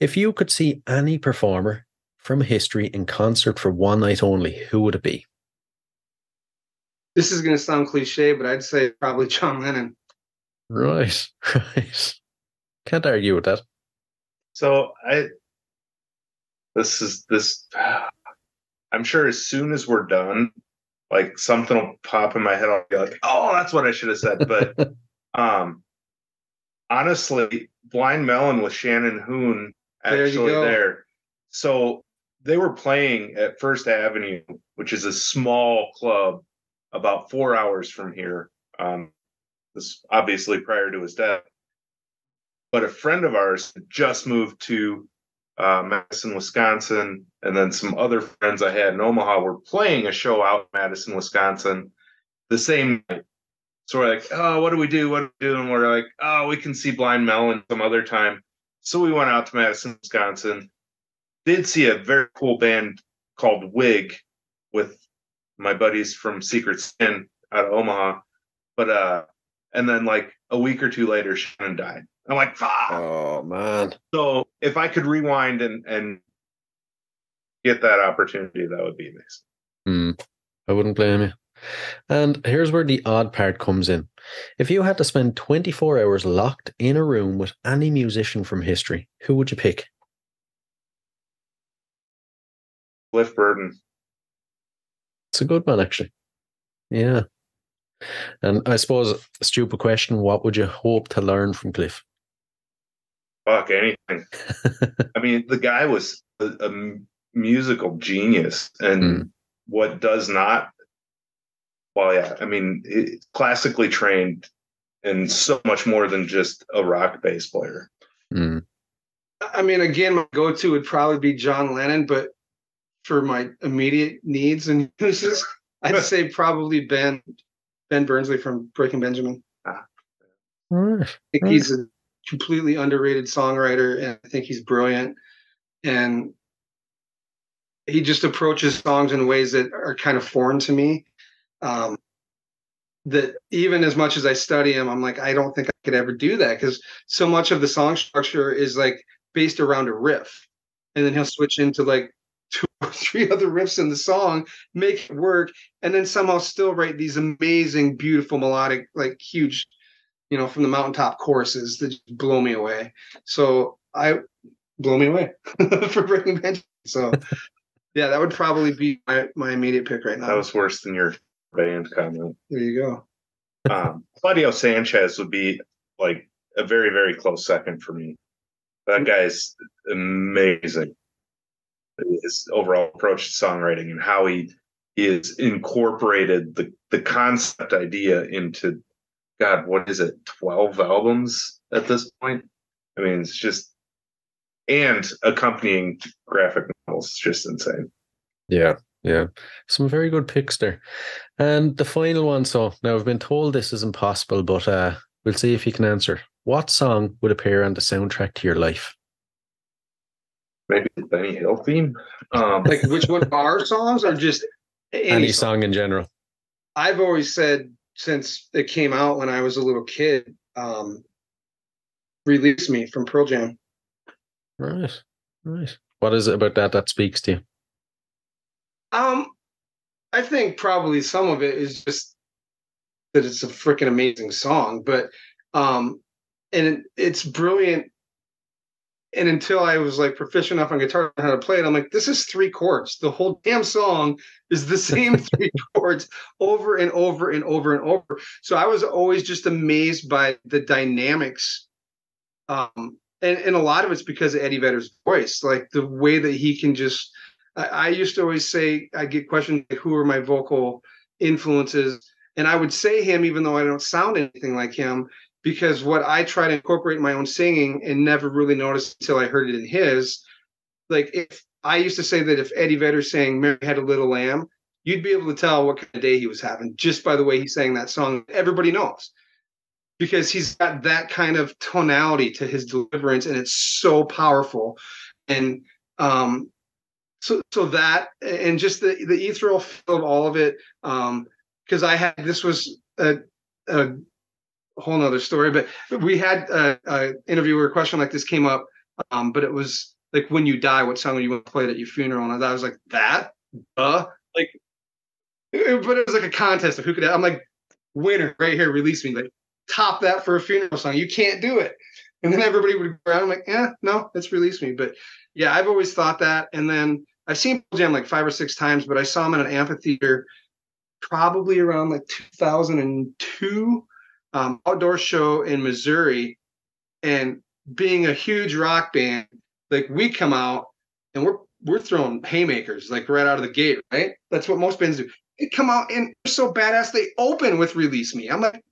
If you could see any performer from history in concert for one night only, who would it be? This is going to sound cliche, but I'd say probably John Lennon. Right, [laughs] right. Can't argue with that. So I this is this [sighs] I'm sure as soon as we're done, like something will pop in my head. I'll be like, "Oh, that's what I should have said." But [laughs] um, honestly, Blind Melon with Shannon Hoon actually go. there. So they were playing at First Avenue, which is a small club about four hours from here. Um, this obviously prior to his death. But a friend of ours just moved to uh, Madison, Wisconsin, and then some other friends I had in Omaha were playing a show out in Madison, Wisconsin, the same night. So we're like, oh, what do we do? What do we do? And we're like, oh, we can see Blind Melon some other time. So we went out to Madison, Wisconsin. Did see a very cool band called Wig with my buddies from Secret Sin out of Omaha. But uh and then like a week or two later, Shannon died. I'm like, fuck. Oh man. So if I could rewind and and get that opportunity, that would be amazing. Hmm. I wouldn't blame you. And here's where the odd part comes in. If you had to spend 24 hours locked in a room with any musician from history, who would you pick? Cliff Burton. It's a good one, actually. Yeah. And I suppose a stupid question, what would you hope to learn from Cliff? Fuck anything. [laughs] I mean, the guy was a musical genius, and Mm. what does not. Well, yeah, I mean, it, classically trained, and so much more than just a rock bass player. Hmm. I mean, again, my go-to would probably be John Lennon, but for my immediate needs and [laughs] uses, I'd [laughs] say probably Ben Ben Burnley from Breaking Benjamin. All right. I think he's a completely underrated songwriter, and I think he's brilliant. And he just approaches songs in ways that are kind of foreign to me. Um, that even as much as I study him, I'm like, I don't think I could ever do that because so much of the song structure is like based around a riff, and then he'll switch into like [laughs] two or three other riffs in the song, make it work, and then somehow still write these amazing, beautiful melodic, like huge you know, from the mountaintop choruses that just blow me away. So I blow me away [laughs] for Breaking Benjamin. So [laughs] yeah, that would probably be my, my immediate pick right now. That was worse than your band comment. there you go. Um, [laughs] Claudio Sanchez would be like a very, very close second for me. That guy's amazing. His overall approach to songwriting and how he he has incorporated the the concept idea into God, what is it, twelve albums at this point? I mean, it's just and accompanying graphic novels. It's just insane. Yeah, yeah. Some very good picks there. And the final one, so now I've been told this is impossible, but uh we'll see if you can answer. What song would appear on the soundtrack to your life? Maybe the Benny Hill theme. Um, Like which one are songs or just any, Any song? song in general. I've always said since it came out when I was a little kid, um, release me from Pearl Jam. Nice, nice. What is it about that that speaks to you? Um, I think probably some of it is just that it's a freaking amazing song, but um, and it, it's brilliant. And until I was like proficient enough on guitar how to play it, I'm like, this is three chords. The whole damn song is the [laughs] same three chords over and over and over and over. So I was always just amazed by the dynamics. Um, and, and a lot of it's because of Eddie Vedder's voice, like the way that he can just I, I used to always say I get questioned like, who are my vocal influences, and I would say him even though I don't sound anything like him because what I try to incorporate in my own singing and never really noticed until I heard it in his. Like if I used to say that if Eddie Vedder sang "Mary Had a Little Lamb," you'd be able to tell what kind of day he was having just by the way he sang that song. Everybody knows because he's got that kind of tonality to his deliverance, and it's so powerful. And um, so so that and just the the ethereal feel of all of it um because i had this was a, a whole nother story but we had a, a question like this came up um but it was like when you die what song you want to play at your funeral? And i was like that? Uh like but it was like a contest of who could i'm like winner right here release me. Like top that for a funeral song. You can't do it. And then everybody would go around I'm like yeah no it's release me. But yeah i've always thought that. And then I've seen Pearl Jam like five or six times, but I saw him in an amphitheater probably around like 2002 um, outdoor show in Missouri, and being a huge rock band, like we come out and we're we're throwing haymakers like right out of the gate, right? That's what most bands do. They come out and they're so badass. They open with "Release Me." I'm like,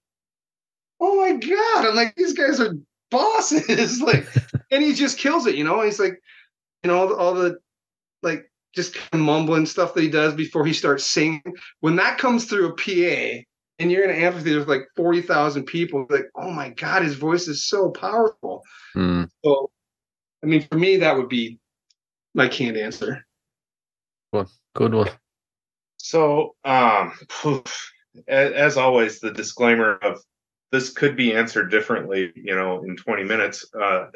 oh my god! I'm like, these guys are bosses. [laughs] like, and he just kills it. You know, he's like, you know, all the, all the like just kind of mumbling stuff that he does before he starts singing. When that comes through a PA and you're in an amphitheater with like 40,000 people, like, oh my God, his voice is so powerful. Hmm. So, I mean, for me, that would be my canned answer. Good one. So, um, as, as always, the disclaimer of this could be answered differently, you know, in 20 minutes. Uh,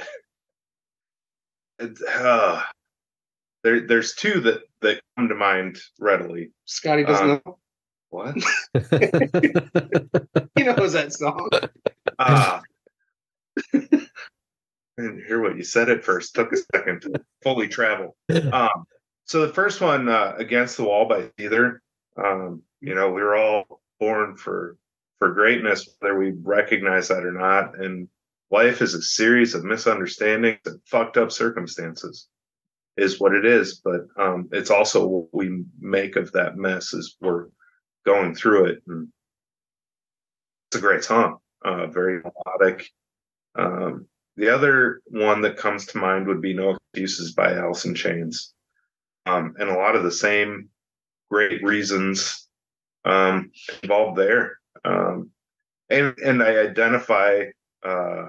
[sighs] uh, there, there's two that that come to mind readily. Scotty doesn't Um, know. What? [laughs] [laughs] He knows that song. Ah. [laughs] I didn't hear what you said at first. Took a second to fully travel. Um, so the first one, uh, "Against the Wall" by Seether. Um, you know, we were all born for for greatness, whether we recognize that or not. And life is a series of misunderstandings and fucked up circumstances, is what it is. But um, it's also what we make of that mess Is we're going through it. And it's a great song, uh, very melodic. Um, the other one that comes to mind would be No Excuses by Alice in Chains. Um, and a lot of the same great reasons um, involved there. Um, and, and I identify uh,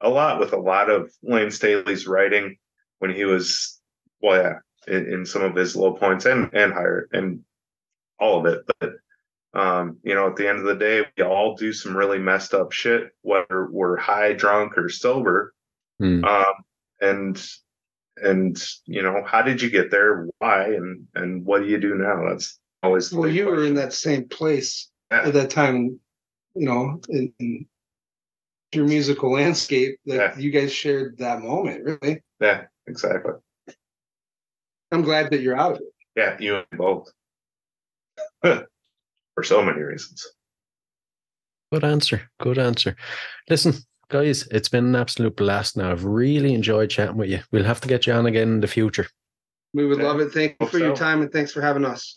a lot with a lot of Layne Staley's writing when he was, well, yeah, in, in some of his low points and, and higher and all of it. But, um, you know, at the end of the day, we all do some really messed up shit, whether we're high, drunk, or sober Hmm. um, and and you know how did you get there why and and what do you do now that's always the Well, big you were in that same place Yeah. at that time, you know, in, in your musical landscape that Yeah. you guys shared that moment, really. yeah exactly I'm glad that you're out of it. yeah you and both [laughs] for so many reasons Good answer. Good answer. Listen, guys, it's been an absolute blast now. I've really enjoyed chatting with you. We'll have to get you on again in the future. We would Yeah, love it. Thank you hope for your time and thanks for having us.